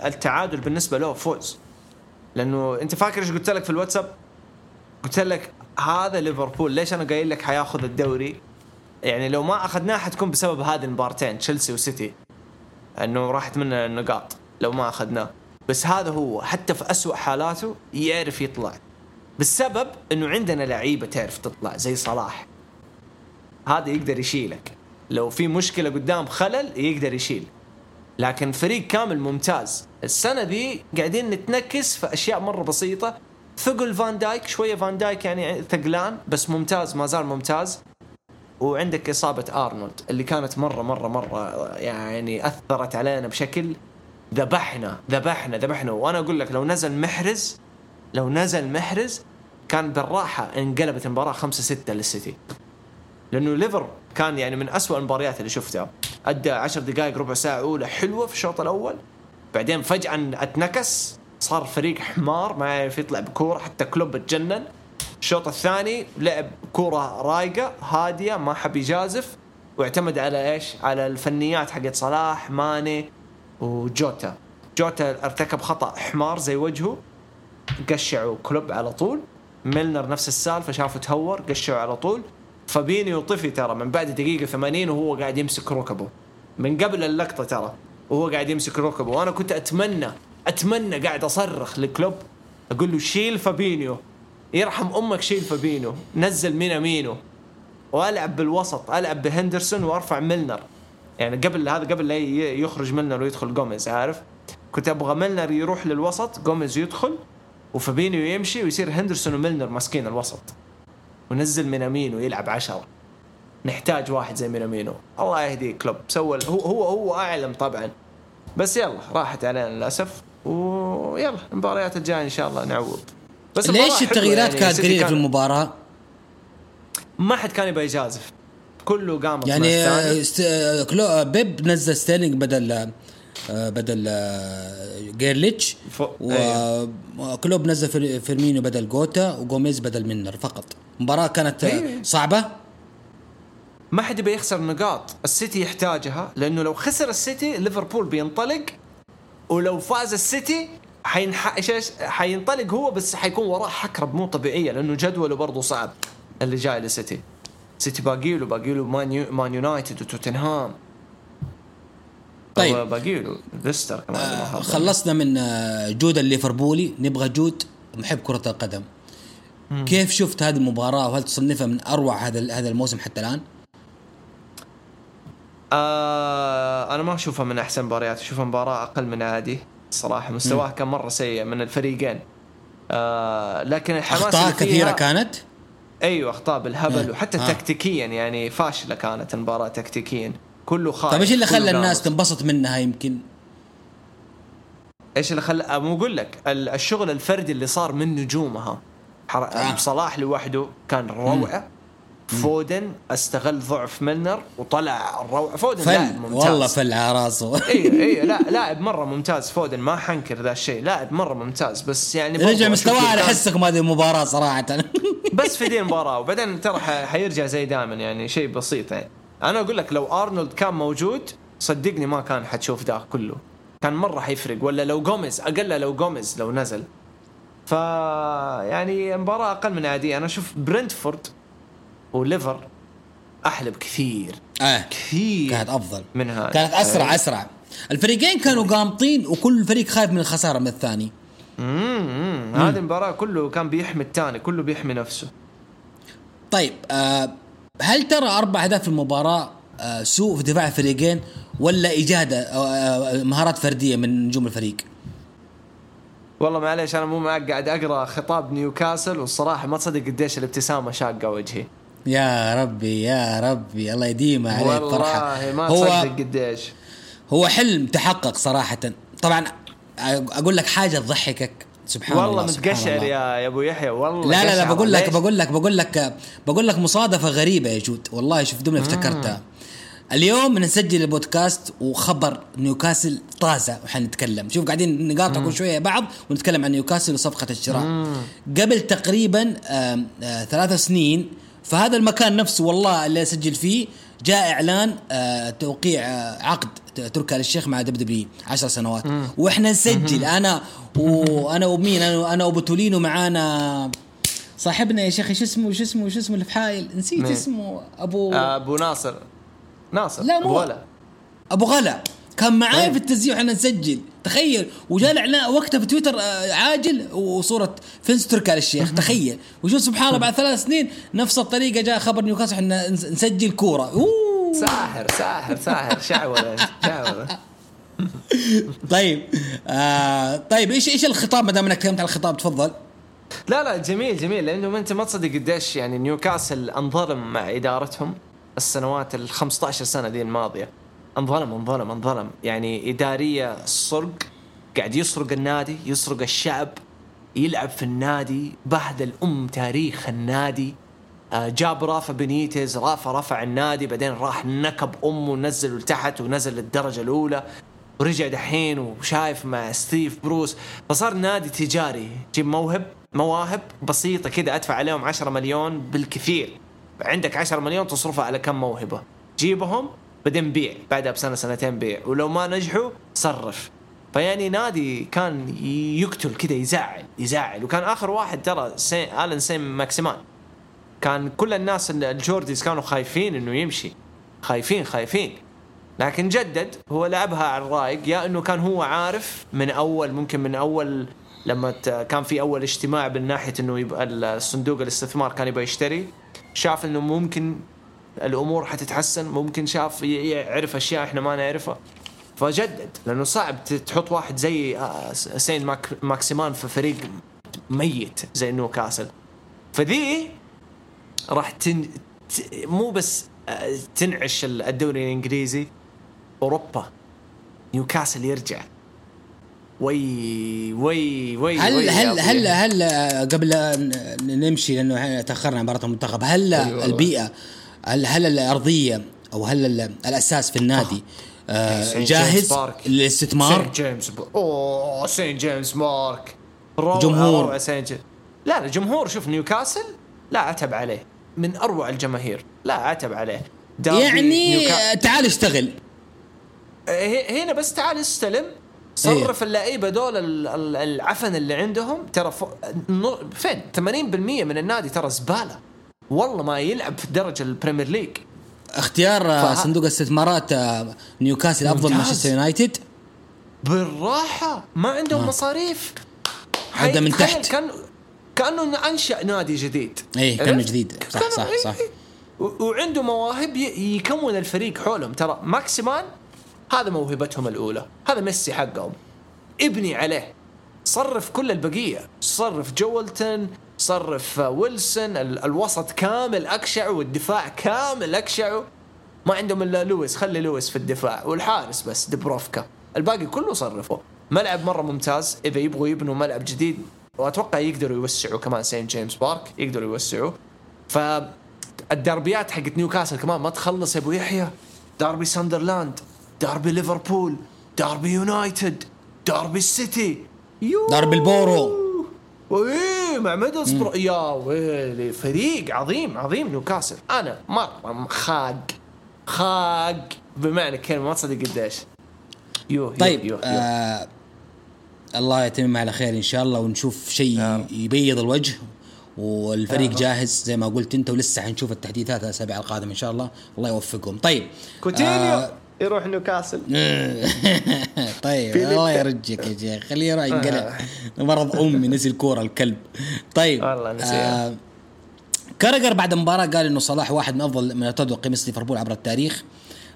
التعادل بالنسبة له فوز. لأنه أنت فاكر إيش قلت لك في الواتساب؟ قلت لك هذا ليفربول ليش أنا قايل لك حياخذ الدوري؟ يعني لو ما أخذناه حتكون بسبب هذه المبارتين تشيلسي وسيتي. إنه راحت مننا النقاط لو ما أخذناه. بس هذا هو حتى في أسوأ حالاته يعرف يطلع. بالسبب إنه عندنا لعيبة تعرف تطلع زي صلاح. هذا يقدر يشيلك. لو في مشكلة قدام خلل يقدر يشيل. لكن فريق كامل ممتاز. السنة دي قاعدين نتنكس في أشياء مرة بسيطة. ثقل فان دايك شوية فان دايك يعني ثقلان بس ممتاز ما زال ممتاز. وعندك إصابة أرنولد اللي كانت مرة مرة مرة يعني أثرت علينا بشكل ذبحنا ذبحنا ذبحنا. وأنا أقول لك لو نزل محرز لو نزل محرز كان بالراحة انقلبت المباراة 5 6 للسيتي. لأنه ليفر كان يعني من أسوأ المباريات اللي شفتها. أدى 10 دقائق ربع ساعة أولى حلوة في الشوط الأول. بعدين فجأة اتنكس صار فريق حمار ما يعرف يطلع بكورة حتى كلوب اتجنن الشوط الثاني لعب كورة رايقة هادية ما حب يجازف. واعتمد على إيش؟ على الفنيات حقت صلاح ماني. وجوتا. جوتا ارتكب خطأ حمار زي وجهه قشعوا كلوب على طول. ميلنر نفس السالفة شافه تهور قشعوا على طول. فابينيو طفي ترى من بعد دقيقة 80 وهو قاعد يمسك ركبه. من قبل اللقطة ترى وهو قاعد يمسك ركبه. وأنا كنت أتمنى أتمنى قاعد أصرخ لكلوب أقول له شيل فابينيو. يرحم أمك شيل فابينيو. نزل مينامينو وألعب بالوسط ألعب بهندرسون وأرفع ميلنر. يعني قبل هذا قبل لا يخرج ميلنر ويدخل جوميز عارف؟ كنت أبغى ميلنر يروح للوسط جوميز يدخل وفابينيو يمشي ويصير هندرسون وميلنر ماسكين الوسط ونزل مينامينو يلعب عشرة. نحتاج واحد زي مينامينو. الله يهديه كلوب. سوى هو هو هو أعلم طبعا. بس يلا راحت علينا للأسف ويلا المباريات الجاية إن شاء الله نعوض. بس ليش التغييرات يعني كانت قليله في المباراة؟ ما حد كان يبغى يجازف. كله قام يعني است... كلو... بيب نزل ستيرلينج بدل آه، بدل آه، جريليش ف... وكلوب أيوه. نزل فيرمينو بدل جوتا وجوميز بدل ميلنر فقط. مباراة كانت أيوه. صعبة. ما حد يبي يخسر نقاط. السيتي يحتاجها لأنه لو خسر السيتي ليفربول بينطلق ولو فاز السيتي حينح... حينطلق هو بس حيكون وراه حكرة مو طبيعية لأنه جدوله برضه صعب اللي جاي للسيتي. سيتي باقي له باقي له مان, يو... مان يونايتد وتوتنهام طيب. باقي له ليستر كمان آه خلصنا من آه، جود الليفربولي نبغى جود محب كرة القدم. مم. كيف شفت هذه المباراة؟ وهل تصنفها من أروع هذا هذا الموسم حتى الآن؟ آه أنا ما أشوفها من أحسن مباريات. أشوفها مباراة أقل من عادي صراحة. مستواه كان مرة سيء من الفريقين. آه لكن الحماس أخطاء كثيرة كانت؟ أيوه أخطاء بالهبل وحتى آه. تكتيكيا يعني فاشلة كانت المباراة تكتيكيا كله خايف طيب إيش اللي خلى الناس تنبسط منها يمكن؟ إيش اللي خلى مو أقول لك ال- الشغل الفردي اللي صار من نجومها حر... آه. صلاح لوحده كان روعة فودن استغل ضعف ميلنر وطلع الروعة. فودن لاعب فل ممتاز. والله فل على راسه. اي اي لا لاعب مرة ممتاز. فودن ما حنكر ذا الشيء. لاعب مرة ممتاز. بس يعني رجع مستواه على حسكم هذه المباراه صراحة. بس في دي المباراه وبعدين ترى حيرجع زي دائما يعني شيء بسيط يعني. أنا أقول لك لو أرنولد كان موجود صدقني ما كان حتشوف ذا كله. كان مرة حيفرق. ولا لو جوميز أقل لو جوميز لو نزل. ف يعني مباراة أقل من عادية. أنا أشوف برنتفورد وليفر أحلى بكثير. آه. كثير. كانت أفضل. من هذا كانت أسرع أي. أسرع. الفريقين كانوا قامطين وكل فريق خايف من الخسارة من الثاني. امم هذه المباراة كله كان بيحمي الثاني كله بيحمي نفسه. طيب آه هل ترى أربع أهداف في المباراة آه سوء في دفاع الفريقين ولا إجادة آه آه، مهارات فردية من نجوم الفريق؟ والله معليش أنا مو معك قاعد أقرأ خطاب نيوكاسل والصراحة ما تصدق قديش الابتسامة شاقة وجهي. يا ربي يا ربي. الله يديم عليك فرحه والله ما هو تصدق قديش. هو حلم تحقق صراحة. طبعا أقول لك حاجة تضحكك. سبحان والله الله سبحان متقشعر. يا يا أبو يحيى والله لا لا لا. بقول لك؟ بقول لك بقول لك بقول لك مصادفة غريبة يا جود. والله شوف دوبني افتكرتها. اليوم نسجل البودكاست وخبر نيوكاسل طازة وحنتكلم شوف قاعدين نقاطع كل شوية بعض ونتكلم عن نيوكاسل وصفقة الشراء. قبل تقريبا آه ثلاث سنين فهذا المكان نفسه والله اللي أسجل فيه جاء إعلان آه توقيع آه عقد تركي آل الشيخ مع دب دبليو 10 سنوات وإحنا نسجل. أنا وأنا ومين؟ أنا أنا وبتولينو معانا. صاحبنا يا شيخ إيش اسمه إيش اسمه إيش اسمه اللي في حايل نسيت؟ اسمه. أبو آه، أبو ناصر. ناصر لا، مو- ولا أبو غلا. كان معاي طيب. في التسجيل وإحنا نسجل. تخيل. وجاء الإعلان وقتها في تويتر آه، عاجل وصورة فينس تركي آل الشيخ. تخيل. وشوف سبحان الله بعد ثلاث سنين نفس الطريقة جاء خبر نيوكاسل إحنا نس- نسجل كورة. أوه. ساحر ساحر ساحر. شعوذة شعوذة. طيب آه طيب إيش إيش الخطاب؟ ما دام إنك تكلمت على الخطاب تفضل. لا لا جميل جميل. لأنه أنت ما تصدق قديش يعني نيوكاسل انظلم مع إدارتهم السنوات ال 15 سنة ذي الماضية. انظلم انظلم انظلم. يعني إدارية سرق قاعد يسرق النادي يسرق الشعب يلعب في النادي بهدل ام تاريخ النادي. آه، جاب رافا بنيتز رافا رفع النادي بعدين راح نكب أمه ونزله لتحت ونزل للدرجة الأولى. ورجع دحين وشايف مع ستيف بروس. فصار نادي تجاري. جيب موهب مواهب بسيطة كذا أدفع عليهم 10 مليون بالكثير. عندك 10 مليون تصرفها على كم موهبة. جيبهم بعدين بيع بعدها بسنة سنتين بيع. ولو ما نجحوا صرف. فيعني نادي كان يقتل كذا يزعل يزعل. وكان آخر واحد ترى سين آلن سين ماكسيمان. كان كل الناس ال- الجورديز كانوا خايفين إنه يمشي. خايفين خايفين. لكن جدد هو لعبها على الرايق. يا إنه كان هو عارف من أول ممكن من أول لما كان في أول اجتماع من ناحية إنه يبقى الصندوق الاستثمار كان يبغى يشتري. شاف إنه ممكن الأمور حتتحسن. ممكن شاف يعرف أشياء إحنا ما نعرفها. فجدد لأنه صعب تحط واحد زي آه، سين ماك ماكسيمان في فريق ميت زي نيوكاسل. فذي راح تن... مو بس آه، تنعش ال- الدوري الإنجليزي. أوروبا نيوكاسل يرجع. وي وي وي هل وي هل. هل هل آه، قبل نمشي لأنه تأخرنا عن مباراة المنتخب هل أيوة. البيئة هل هل الأرضية أو هل ال- الأساس في النادي آه، سينت جاهز. للاستثمار؟ سين جيمس ب... أوه سين جيمس مارك روعة جمهور. روعة سين جيمس. لا لا جمهور شوف نيوكاسل لا عتب عليه. من أروع الجماهير لا عتب عليه. يعني نيوكا- آه، تعال اشتغل. ه- هنا بس تعال استلم. صرف اللعيبة دول ال- ال- العفن اللي عندهم. ترى فين؟ 80% من النادي ترى زبالة. والله ما يلعب في الدرجه ال Premier League. اختيار آه، فه- صندوق استثمارات آه، نيوكاسل أفضل. مانشستر يونايتد. بالراحة ما عندهم مصاريف. هذا من تحت. كان كأنه أنشأ نادي جديد. إيه عرفت؟ جديد. صح صح إيه، صح. إيه. و- وعنده مواهب يكون الفريق حولهم. ترى ماكسيمان هذا موهبتهم الأولى. هذا ميسي حقهم. ابني عليه. صرف كل البقية. صرف جولينتون صرف ويلسون ال- الوسط كامل أكشعه والدفاع كامل أكشعه. ما عندهم إلا لويس. خلي لويس في الدفاع والحارس بس دوبرافكا الباقي كله صرفه ملعب مرة ممتاز. إذا يبغوا يبنوا ملعب جديد وأتوقع يقدروا يوسعوا كمان سين جيمس بارك. يقدروا يوسعوا. ف الدربيات حقت نيوكاسل كمان ما تخلص يا أبو يحيى. داربي ساندرلاند داربي ليفربول داربي يونايتد داربي السيتي. يو داربي البورو مع ميدلسبرو يا ويلي فريق عظيم عظيم نيوكاسل. أنا مره خاق خاق. بمعنى الكلمة ما تصدق قديش. يو طيب يو يو. آه الله يتمم على خير إن شاء الله ونشوف شيء نعم. يبيض الوجه والفريق آه. جاهز زي ما قلت أنت ولسه حنشوف التحديثات الأسابيع القادمة إن شاء الله. الله يوفقهم. طيب كوتينيو. آه يروح نيوكاسل. طيب الله يرجيك يا شيخ. خليه يروح ينقلع. آه. مرض أمي نسي الكورة الكلب. طيب والله نسيها. آه كاريجر بعد المباراة قال إنه صلاح واحد من أفضل من ارتدوا قميص ليفربول عبر التاريخ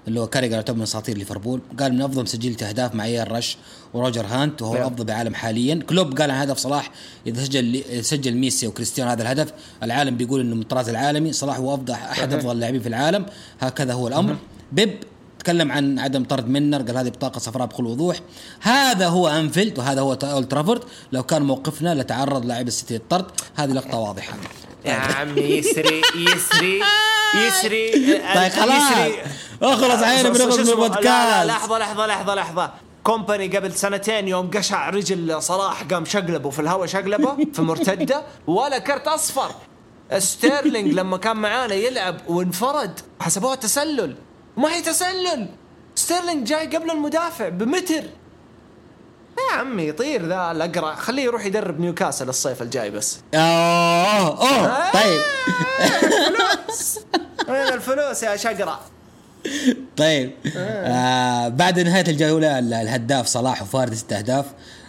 اللي هو كاريجر يعتبر من أساطير ليفربول. قال من أفضل مسجلي أهداف مع ايان رش وروجر هانت وهو نعم. الأفضل بالعالم حاليا. كلوب قال عن هدف صلاح إذا سجل سجل ميسي وكريستيانو هذا الهدف العالم بيقول إنه من الطراز العالمي. صلاح هو أفضل أحد أفضل اللاعبين في العالم. هكذا هو الأمر. بيب تكلم عن عدم طرد منر قال هذه بطاقة صفراء بكل وضوح. هذا هو أنفيلد وهذا هو أولد ترافورد. لو كان موقفنا لتعرض لاعب السيتي للطرد هذه لقطة واضحة. يا عمي يسري يسري يسري. طيب خلاص. اخلص عيني بنخلص من البودكاست. لحظة لحظة لحظة لحظة. كومباني قبل سنتين يوم قشع رجل صلاح قام شقلبه في الهواء شقلبه في مرتدة ولا كرت أصفر. ستيرلينج لما كان معانا يلعب وانفرد حسبوها تسلل. ما هي تسلل. ستيرلينج جاي قبل المدافع بمتر. يا عمي يطير ذا الأقرع. خليه يروح يدرب نيوكاسل الصيف الجاي بس. اوه اوه طيب. الفلوس. وين الفلوس يا أقرع طيب. آه. بعد نهاية الجولة الهداف صلاح وفاردي ست أهداف.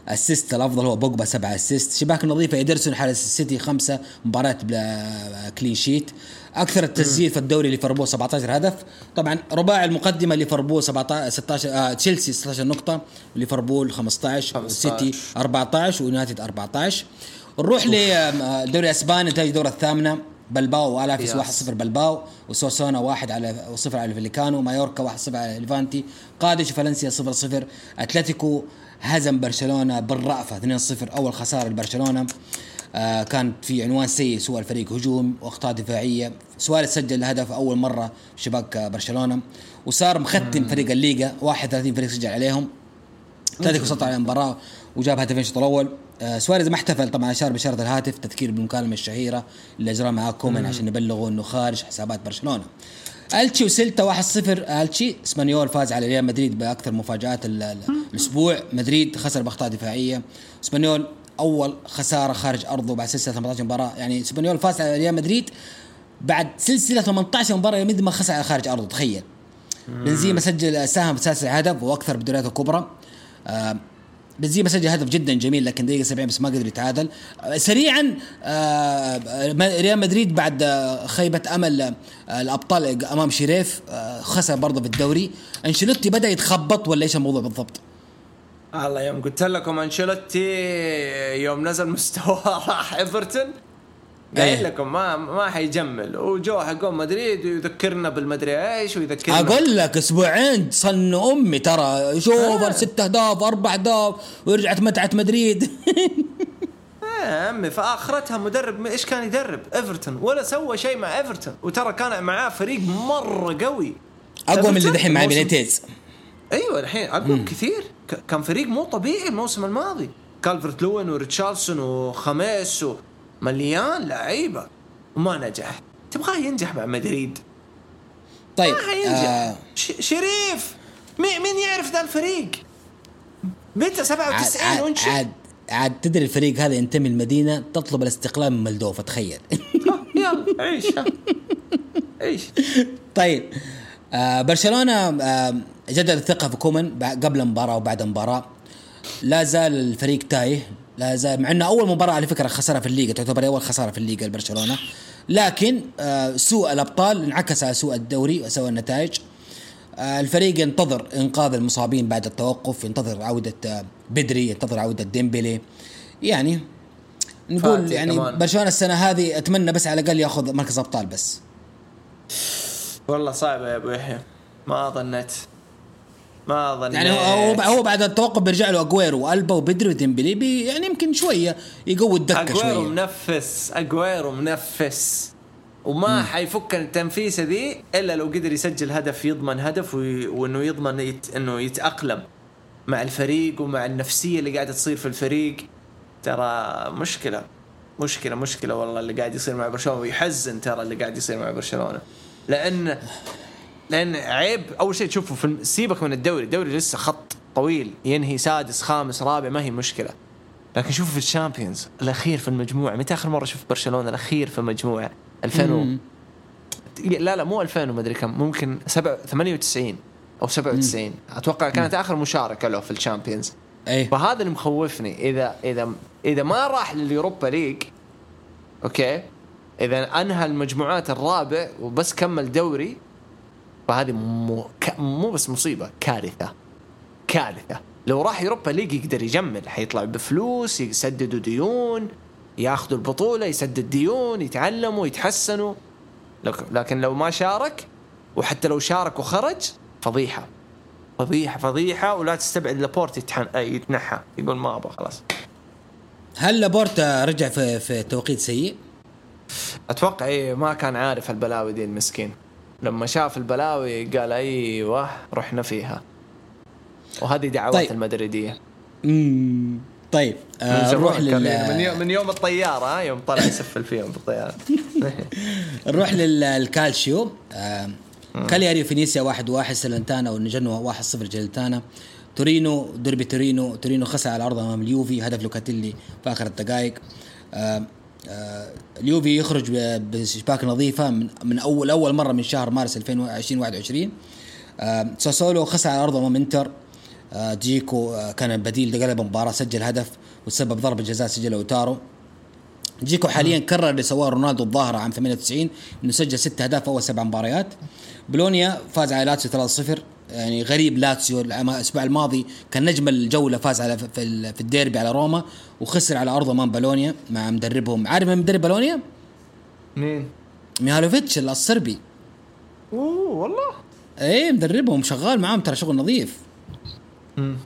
assist الأفضل هو بوجبا سبعة assist. شباك نظيفه ادرسون حارس السيتي خمسة. مباريات بلا clean sheet أكثر التسجيل في الدوري ليفربول 17 هدف. طبعا رباعي المقدمة ليفربول 17 16 آه تشيلسي 16 نقطة ليفربول 15 والسيتي 14 ويونايتد 14 نروح للدوري الأسباني نتائج الدورة الثامنة بلباو وألافيس 1-0 بلباو وأوساسونا 1 على 0 على فيليكانو مايوركا 1-0 على ليفانتي قادش فالنسيا 0-0 أتلتيكو هزم برشلونة بالرأفة 2-0 أول خسارة لبرشلونة. آه كانت في عنوان سيء سوى الفريق هجوم وأخطاء دفاعية. سواريز سجل هدف أول مرة شباك برشلونة. وصار مختم فريق الليغا. 31 فريق سجل عليهم. اتلتيكو سطع على المباراة وجاب هدفين الشوط الأول. آه سواريز ما احتفل طبعا اشار باشاره الهاتف تذكير بالمكالمة الشهيرة اللي اجراها معاه كومان عشان يبلغوا إنه خارج حسابات برشلونة. ألتشي وسيلتا 1-0 ألتشي إسبانيول فاز على ريال مدريد بأكثر مفاجآت الأسبوع. مدريد خسر بأخطاء دفاعية. إسبانيول أول خسارة خارج أرضه بعد سلسلة 18 مباراة. يعني اسبانيول فاز على ريال مدريد بعد سلسلة 18 مباراة مدريد ما خسر على خارج أرضه تخيل. بنزيما سجل ساهم في سلسلة هدف وأكثر بالدوريات الكبرى. آه بنزيما سجل هدف جدا جميل لكن دقيقة 70 بس ما قدر يتعادل. آه سريعا آه ريال مدريد بعد آه، خيبة أمل الأبطال أمام شريف خسر برضه في الدوري أنشيلوتي بدأ يتخبط ولا إيش الموضوع بالضبط؟ الله يوم قلت لكم أنشيلوتي يوم نزل مستوى راح إيفرتون؟ قايل أيه. لكم ما ما حيجمل. وجو حقون مدريد ويذكرنا بالمدري إيش ويذكرنا. أقول لك أسبوعين صن أمي ترى. شوف آه. ست أهداف أربع أهداف ورجعت متعة مدريد. آه يا عمي فآخرتها مدرب إيش كان يدرب؟ إيفرتون. ولا سوى شيء مع إيفرتون. وترى كان معاه فريق مرة قوي. أقوى من اللي دحين مع بينيتيز. أيوه الحين أقوى كثير كان فريق مو طبيعي الموسم الماضي. كالفرت لوين وريتشارليسون وخاميس مليان لعيبة. وما نجح. تبغاه ينجح مع مدريد. طيب ما حينجح. آه. شريف مين يعرف ذا الفريق؟ متى 97 عاد عاد, عاد عاد تدري الفريق هذا ينتمي المدينة تطلب الاستقلال من ملدوفة تخيل. يلا عيش. عيش. طيب آه برشلونة آه جدد الثقة في كومن قبل المباراة وبعد المباراة. لا زال الفريق تايه لا زال مع إنه أول مباراة على فكرة خسرها في الليغا تعتبر أول خسارة في الليغا لبرشلونه لكن آه سوء الأبطال انعكس على سوء الدوري وسوء النتائج. الفريق ينتظر إنقاذ المصابين بعد التوقف ينتظر عودة بدري ينتظر عودة ديمبلي يعني نقول يعني. برشلونة السنة هذه أتمنى بس على الأقل ياخذ مركز أبطال بس. والله صعبه يا أبو يحيى. ما ظنيت. ما اظن يعني هو هو بعد التوقف بيرجع له أجويرو وألبا وبدري وديمبلي يعني يمكن شوية يقوي الدكة أجويرو شوية. منفس. أجويرو منفس. وما مم. حيفك التنفيسة ذي إلا لو قدر يسجل هدف يضمن هدف وي... وإنه يضمن يت... إنه يتأقلم مع الفريق ومع النفسية اللي قاعدة تصير في الفريق. ترى مشكلة. مشكلة مشكلة والله اللي قاعد يصير مع برشلونة ويحزن ترى اللي قاعد يصير مع برشلونة. لأن لأن عيب أول شيء تشوفه في سيبك من الدوري. الدوري لسه خط طويل. ينهي سادس خامس رابع ما هي مشكله لكن شوفوا في ال Champions. الأخير في المجموعه متى آخر مرة شفت برشلونة؟ الأخير في المجموعه 2000 و... لا لا مو 2000 ومدري كم. ممكن 7 98 أو 97 مم. أتوقع كانت مم. آخر مشاركة له في ال Champions. إيه فهذا اللي مخوفني. اذا اذا إذا ما راح لل Europa League okay إذا أنهى المجموعات الرابع وبس كمل دوري فهذه مو ك... مو بس مصيبة كارثة. كارثة. لو راح Europa League يقدر يجمل حيطلع بفلوس يسددوا ديون ياخذوا البطولة يسدد ديون يتعلموا يتحسنوا. لكن لو ما شارك وحتى لو شارك وخرج فضيحة. فضيحة فضيحة ولا تستبعد لابورت يتحن... يتنحى يقول ما أبغى خلاص. هل لابورت رجع في في توقيت سيء؟ أتوقع إيه ما كان عارف البلاوي دي المسكين. لما شاف البلاوي قال أيوه رحنا فيها. وهذه دعوات طيب. المدريدية. امم طيب آه نروح لل من يوم من يوم الطيارة يوم طلع يسفل فيهم بالطياره نروح للكالشيو آه كالياري وفينيسيا واحد واحد سلنتانا والنجنو واحد صفر جلتانا. تورينو دربي تورينو. تورينو خسر على الأرض أمام اليوفي هدف لوكاتيلي في آخر الدقائق. آه اليوفي يخرج بشباك نظيفة من, من اول اول مرة من شهر مارس 2021 آه ساسولو خسر على الأرض أمام إنتر. آه جيكو آه كان بديل قلب المباراه سجل هدف وسبب ضربة جزاء سجلها لاوتارو. جيكو حاليا كرر اللي سواه رونالدو الظاهرة عام 98 إنه سجل ست أهداف أول سبع مباريات. بولونيا فاز على لاتسيو 3-0 يعني غريب لاتسيو الأسبوع الماضي كان نجم الجوله فاز على في الديربي على روما وخسر على ارضه امام بولونيا مع مدربهم. عارف من مدرب بولونيا؟ مين؟ ميهالوفيتش الصربي. أوه والله؟ إيه مدربهم شغال معاهم ترى شغل نظيف. امم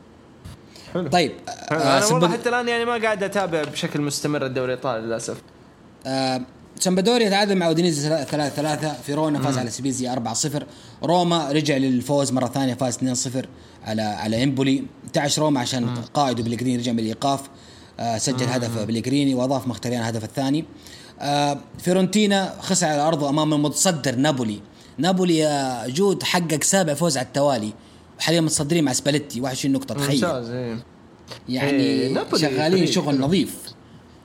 حلو. طيب أنا آه والله حتى الآن يعني ما قاعد أتابع بشكل مستمر الدوري الإيطالي للأسف. آه سامبادوريا تعادل مع اودينيزي 3 3 فيرونا فاز على سبيزيا 4 0 روما رجع للفوز مرة ثانية فاز 2 0 على على إمبولي. انتعش روما عشان قائده بليجريني رجع من الإيقاف آه سجل هدف بليجريني وأضاف مخيتاريان الهدف الثاني. آه فيرونتينا خسر على أرضه أمام المتصدر نابولي. نابولي يا جود حقق سابع فوز على التوالي. وحاليا متصدرين مع سباليتي. 21 نقطة تخيل. ممتاز إيه. يعني إيه شغالين شغل نظيف.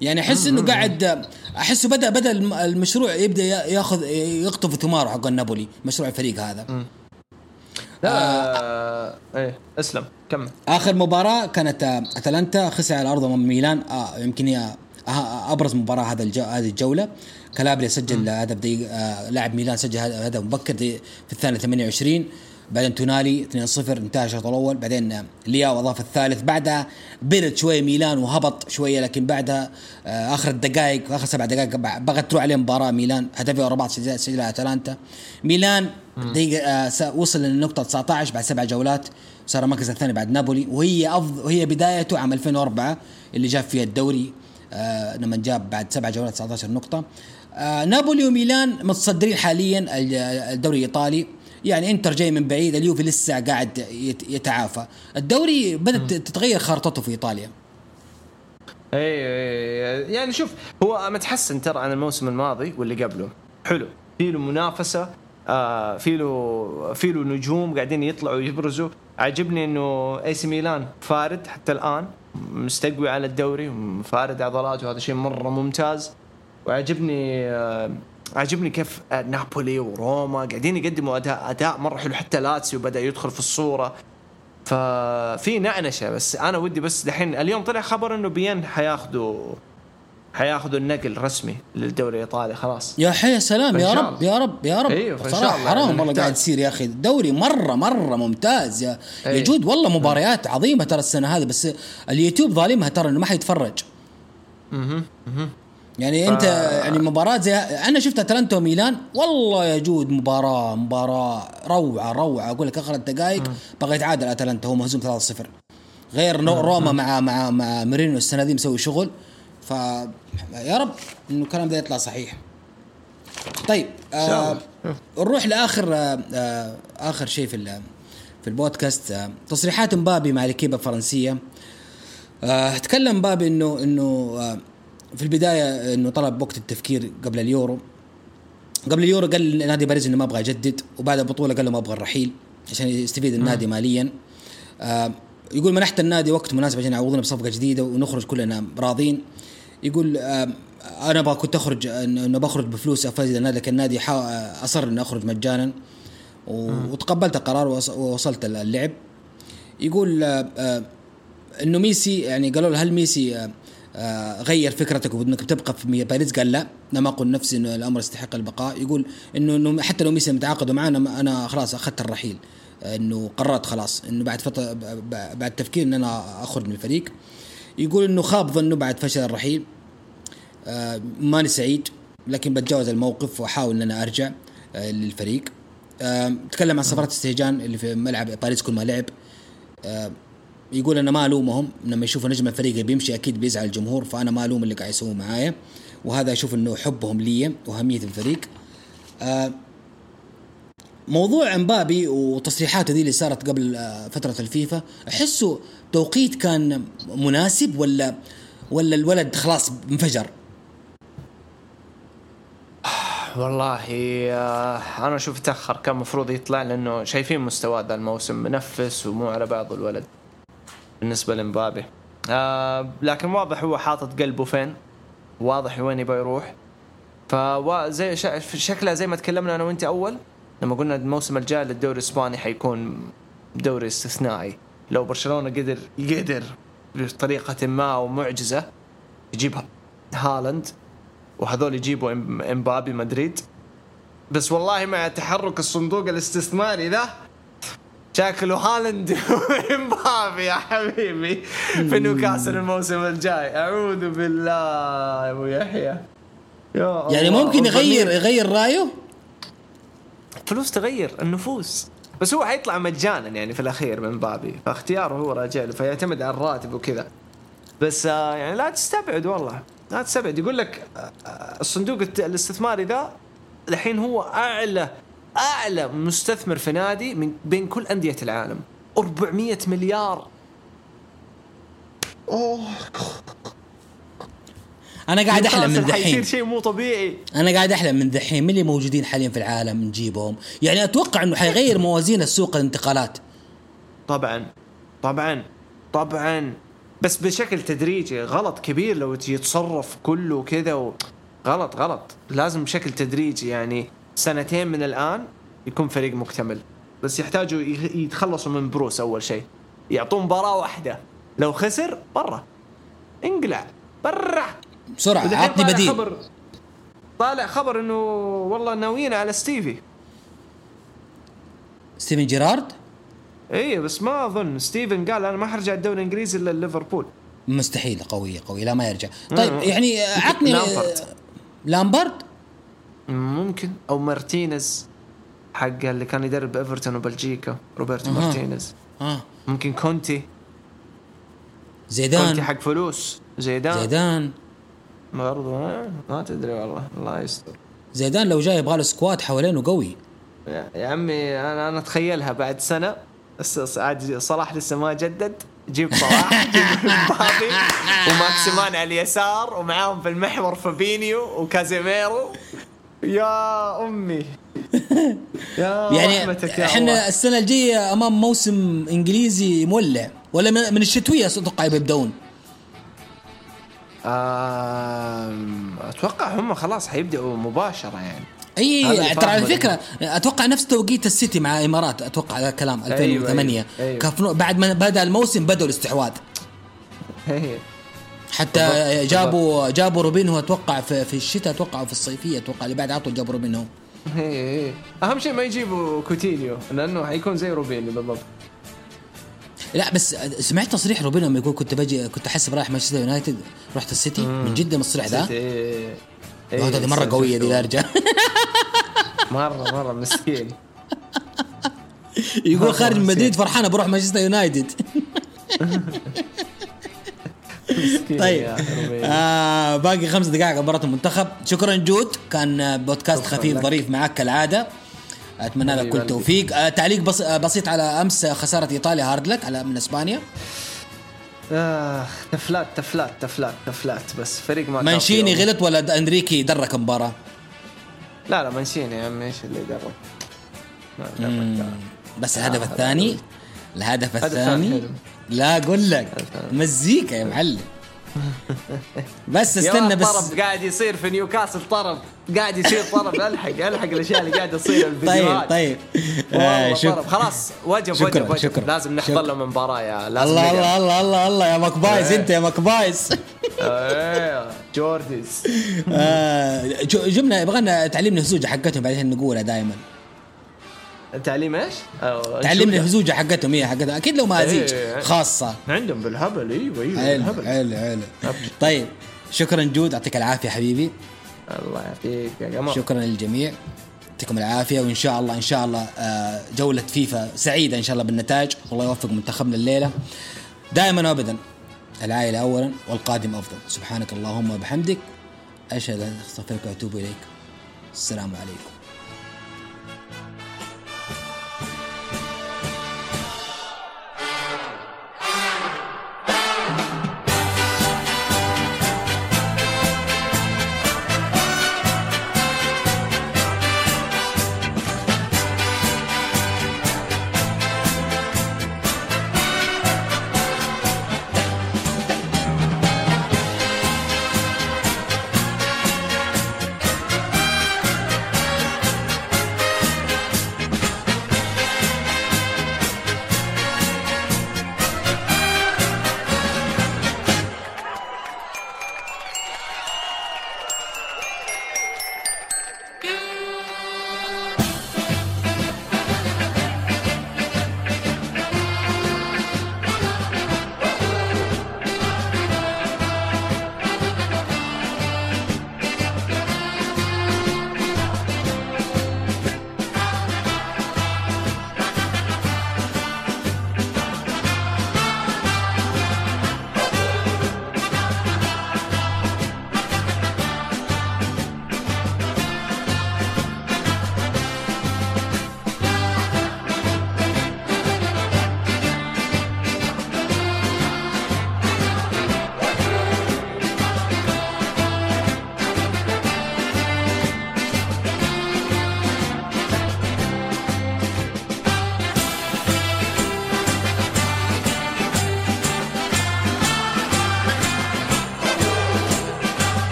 يعني أحس إنه قاعد احسه بدأ بدأ المشروع يبدأ ياخذ يقطف ثماره حق النابولي مشروع الفريق هذا. لا آه إيه اسلم كمل. آخر مباراة كانت أتلانتا خسر على أرض ميلان. آه يمكن هي أبرز مباراة هذا الجو هذه الجولة. كالابريا سجل هدف دقيقه آه لاعب ميلان سجل هدف مبكر في الثانية 28 بعدين تونالي 2-0 انتهى الشوط الأول. بعدين لياو أضاف الثالث. بعدها برد شوية ميلان وهبط شوية لكن بعدها آه، آخر الدقائق آخر سبع دقائق بغت تروح عليه مباراة ميلان. ورا بعض سجلها أتلانتا. ميلان دقيقة آه، وصل للنقطة 19 بعد سبع جولات. صار المركز الثاني بعد نابولي. وهي أفضل وهي بدايته عام 2004 اللي جاب فيها الدوري آه لما جاب بعد سبع جولات 19 نقطه آه نابولي وميلان متصدرين حاليا الدوري الإيطالي. يعني انتر جاي من بعيد اليوفي لسه قاعد يتعافى. الدوري بدأت تتغير خارطته في إيطاليا. اي يعني شوف هو متحسن ترى عن الموسم الماضي واللي قبله. حلو. في له منافسة آه في له في له نجوم قاعدين يطلعوا ويبرزوا. عجبني إنه اي سي ميلان فارد حتى الآن مستقوي على الدوري فارد عضلاته وهذا شيء مرة ممتاز. وعجبني آه عجبني كيف نابولي وروما قاعدين يقدموا أداء أداء مرة حلو. حتى لاتسيو بدأ يدخل في الصورة. ففي نعنشة بس. أنا ودي بس دحين اليوم طلع خبر إنه بيان حياخذوا حياخذوا النقل رسمي للدوري الإيطالي. خلاص. يا حي سلام. يا رب يا رب يا رب. إيوه صراحة حرام والله قاعد يصير يا أخي. الدوري مرة مرة ممتاز. يا أيوه. يجود والله مباريات عظيمة ترى السنة هذه. بس اليوتيوب ظالمها ترى إنه ما حيتفرج أها أها يعني انت يعني مباراة زي أنا شفت اتلانتا وميلان والله يا جود مباراة مباراة روعة روعة. أقول لك آخر الدقائق بغى يتعادل اتلانتا هو مهزوم 3-0 غير روما مع مع مع مورينيو السنة دي مسوي شغل. ف يا رب إنه الكلام ده يطلع صحيح. طيب آه نروح لآخر آه آه آخر شيء في في البودكاست. آه تصريحات مبابي مع الكيبه الفرنسية. آه تكلم مبابي انه إنه آه في البداية إنه طلب وقت التفكير قبل اليورو. قبل اليورو قال نادي باريس إنه ما أبغى اجدد وبعد البطولة قال له ما أبغى الرحيل عشان يستفيد النادي ماليا. آه يقول منحت النادي وقت مناسب عشان يعوضنا بصفقة جديدة ونخرج كلنا راضين. يقول آه أنا أبغى كنت أخرج إنه بخرج بفلوس افاز النادي لكن النادي حا- أصر إني أخرج مجانا. وتقبلت القرار ووص- ووصلت اللعب. يقول آه، آه، إنه ميسي يعني قالوا له هل ميسي آه، آه، غير فكرتك وانك تبقى في باريس؟ قال لا أنا ما أقول نفسي إنه الأمر يستحق البقاء. يقول إنه إنه حتى لو ميسي متعاقد معنا أنا خلاص أخذت الرحيل. آه، إنه قررت خلاص إنه بعد فترة بعد تفكير إن أنا أخرج من الفريق. يقول إنه خاب ظنه بعد فشل الرحيل. آه، ماني سعيد لكن بتجاوز الموقف وأحاول إن أنا أرجع آه، للفريق. آه، تكلم عن سفرات استهجان اللي في ملعب باريس كل ما لعب. آه، يقول أنا ما ألومهم لما يشوفوا نجم الفريق بيمشي أكيد بيزعل الجمهور فأنا ما ألوم اللي قاعد يسووه معايا. وهذا أشوف إنه حبهم لي وأهمية الفريق. آه، موضوع أمبابي وتصريحاته دي اللي صارت قبل آه، فترة الفيفا أحسه توقيت كان مناسب ولا ولا الولد خلاص انفجر؟ والله آه، أنا أشوف تأخر كان المفروض يطلع لأنه شايفين مستواه ذا الموسم منفس ومو على بعض الولد. بالنسبة لمبابي. آه لكن واضح هو حاطط قلبه فين. واضح وين يبغى يروح. فزي شكلها زي ما تكلمنا أنا وأنت أول لما قلنا الموسم الجاي للدوري الإسباني حيكون دوري استثنائي. لو برشلونة قدر قدر بطريقة ما ومعجزه يجيب هالاند وهذول يجيبوا إمبابي مدريد. بس والله مع تحرك الصندوق الاستثماري ذا شكله هالاند وامبابي يا حبيبي في نيوكاسل الموسم الجاي اعوذ بالله يا ابو يحيى يعني. ممكن يغير. يغير رأيه؟ فلوس تغير النفوس. بس هو حيطلع مجانا يعني في الأخير من بابي فاختياره هو راجع له فيعتمد على الراتب وكذا. بس آه يعني لا تستبعد والله. لا تستبعد. يقول لك آه، آه، الصندوق الاستثماري ذا الحين هو أعلى أعلى مستثمر في نادي من بين كل أندية العالم. 400 مليار. أنا قاعد أحلم من دحين. حيصير شيء مو طبيعي. أنا قاعد أحلم من دحين. من اللي موجودين حاليا في العالم نجيبهم؟ يعني أتوقع إنه حيغير موازين السوق الانتقالات. طبعا. طبعا. طبعا. بس بشكل تدريجي. غلط كبير لو تجي يتصرف كله كذا و... غلط غلط. لازم بشكل تدريجي. يعني سنتين من الآن يكون فريق مكتمل. بس يحتاجوا يتخلصوا من بروس أول شيء. يعطون مباراة واحدة. لو خسر برا. انقلع. برا. بسرعة عطني بديل. خبر. طالع خبر إنه والله ناويين على ستيفي. ستيفن جيرارد؟ إيه بس ما أظن. ستيفن قال أنا ما حرجع الدوري الإنجليزي إلا ليفربول. مستحيل قوية قوية. لا ما يرجع. طيب. يعني عطني لامبارد. لامبارد ممكن. أو مارتينيز حق اللي كان يدرب إيفرتون وبلجيكا روبرتو أها. مارتينيز. آه ممكن كونتي. كونتي زيدان حق فلوس. زيدان, زيدان. برضو ما, تدري والله. الله يستر. زيدان لو جاي يبغى له squad حوالينه قوي. يا عمي أنا أنا أتخيلها بعد سنة. عاد صلاح لسه ما جدد. جيب صلاح جيب مبابي. وماكسيمان على اليسار ومعاهم في المحور فابينيو وكازيميرو. يا أمي. يا يعني إحنا الله. السنة الجاية أمام موسم إنجليزي مولع ولا من الشتوية أتوقع يبدون أتوقع هم خلاص حيبدأوا مباشرة يعني. أي ترى على فكرة أتوقع نفس توقيت السيتي مع امارات أتوقع هذا الكلام أيوة، 2008 أيوة، أيوة. كافنو بعد ما بدا الموسم بدأوا الاستحواذ. هي حتى بالضبط، جابوا جابوا روبينهو أتوقع في, في الشتاء أتوقع في الصيفية أتوقع اللي بعد عطوا جابوا روبينهو هي هي أهم شيء ما يجيبوا كوتينيو لأنه حيكون زي روبينيو بالضبط. لا بس سمعت تصريح روبينهو لما يقول كنت بجي كنت أحسب رايح مانشستر يونايتد رحت السيتي من جد التصريح ذا؟ إيه. هذه مرة قوية دي يا رجال مرة مرة مسكين. يقول خارج من مدريد فرحانه بروح مانشستر يونايتد. طيب. آه باقي خمس دقائق مباراة المنتخب شكرا جود كان بودكاست خفيف. ظريف معك كالعادة أتمنى لك كل. توفيق آه تعليق بس آه بسيط على أمس خسارة إيطاليا هارد لك على من إسبانيا آه تفلات تفلات تفلات تفلات بس فريق ما مانشيني. غلط ولا إنريكي درك المباراه لا لا مانشيني يا عمي إيش اللي درك. بس آه، الهدف هذا الثاني. الهدف هدف الثاني حلو. لا أقول لك. مزيكا يا معلم. بس استنى بس. طرب قاعد يصير في نيوكاسل طرب. قاعد يصير طرب. ألحق ألحق الأشياء اللي قاعدة تصير طيب الفيديوهات. طيب. آه شكرا طرب. خلاص وجب شكراً، وجب. وجب شكراً. لازم. نحضر لهم مباراة يا لازم الله. الله الله الله الله. يا مكبايس إيه. أنت يا مكبايس إيه جورديز. آه، جبنا يبغانا تعليمنا الهزوجه حقتهم بعدين نقولها دائما تعليم إيش؟ الشوكة. الهزوجة حقتهم هي حقتهم أكيد لو مازيج إيه. خاصة. عندهم بالهبل أيوه أيوه حلو بالهبل. حلو حلو. طيب شكرا جود. يعطيك العافية حبيبي. الله يعافيك يا قمر شكرا للجميع. يعطيكم العافية وإن شاء الله إن شاء الله آه، جولة فيفا سعيدة إن شاء الله بالنتائج. والله يوفق منتخبنا الليلة دائما وابدا العائلة اولا والقادم أفضل. سبحانك اللهم وبحمدك أشهد أن أستغفرك وأتوب إليك. السلام عليكم.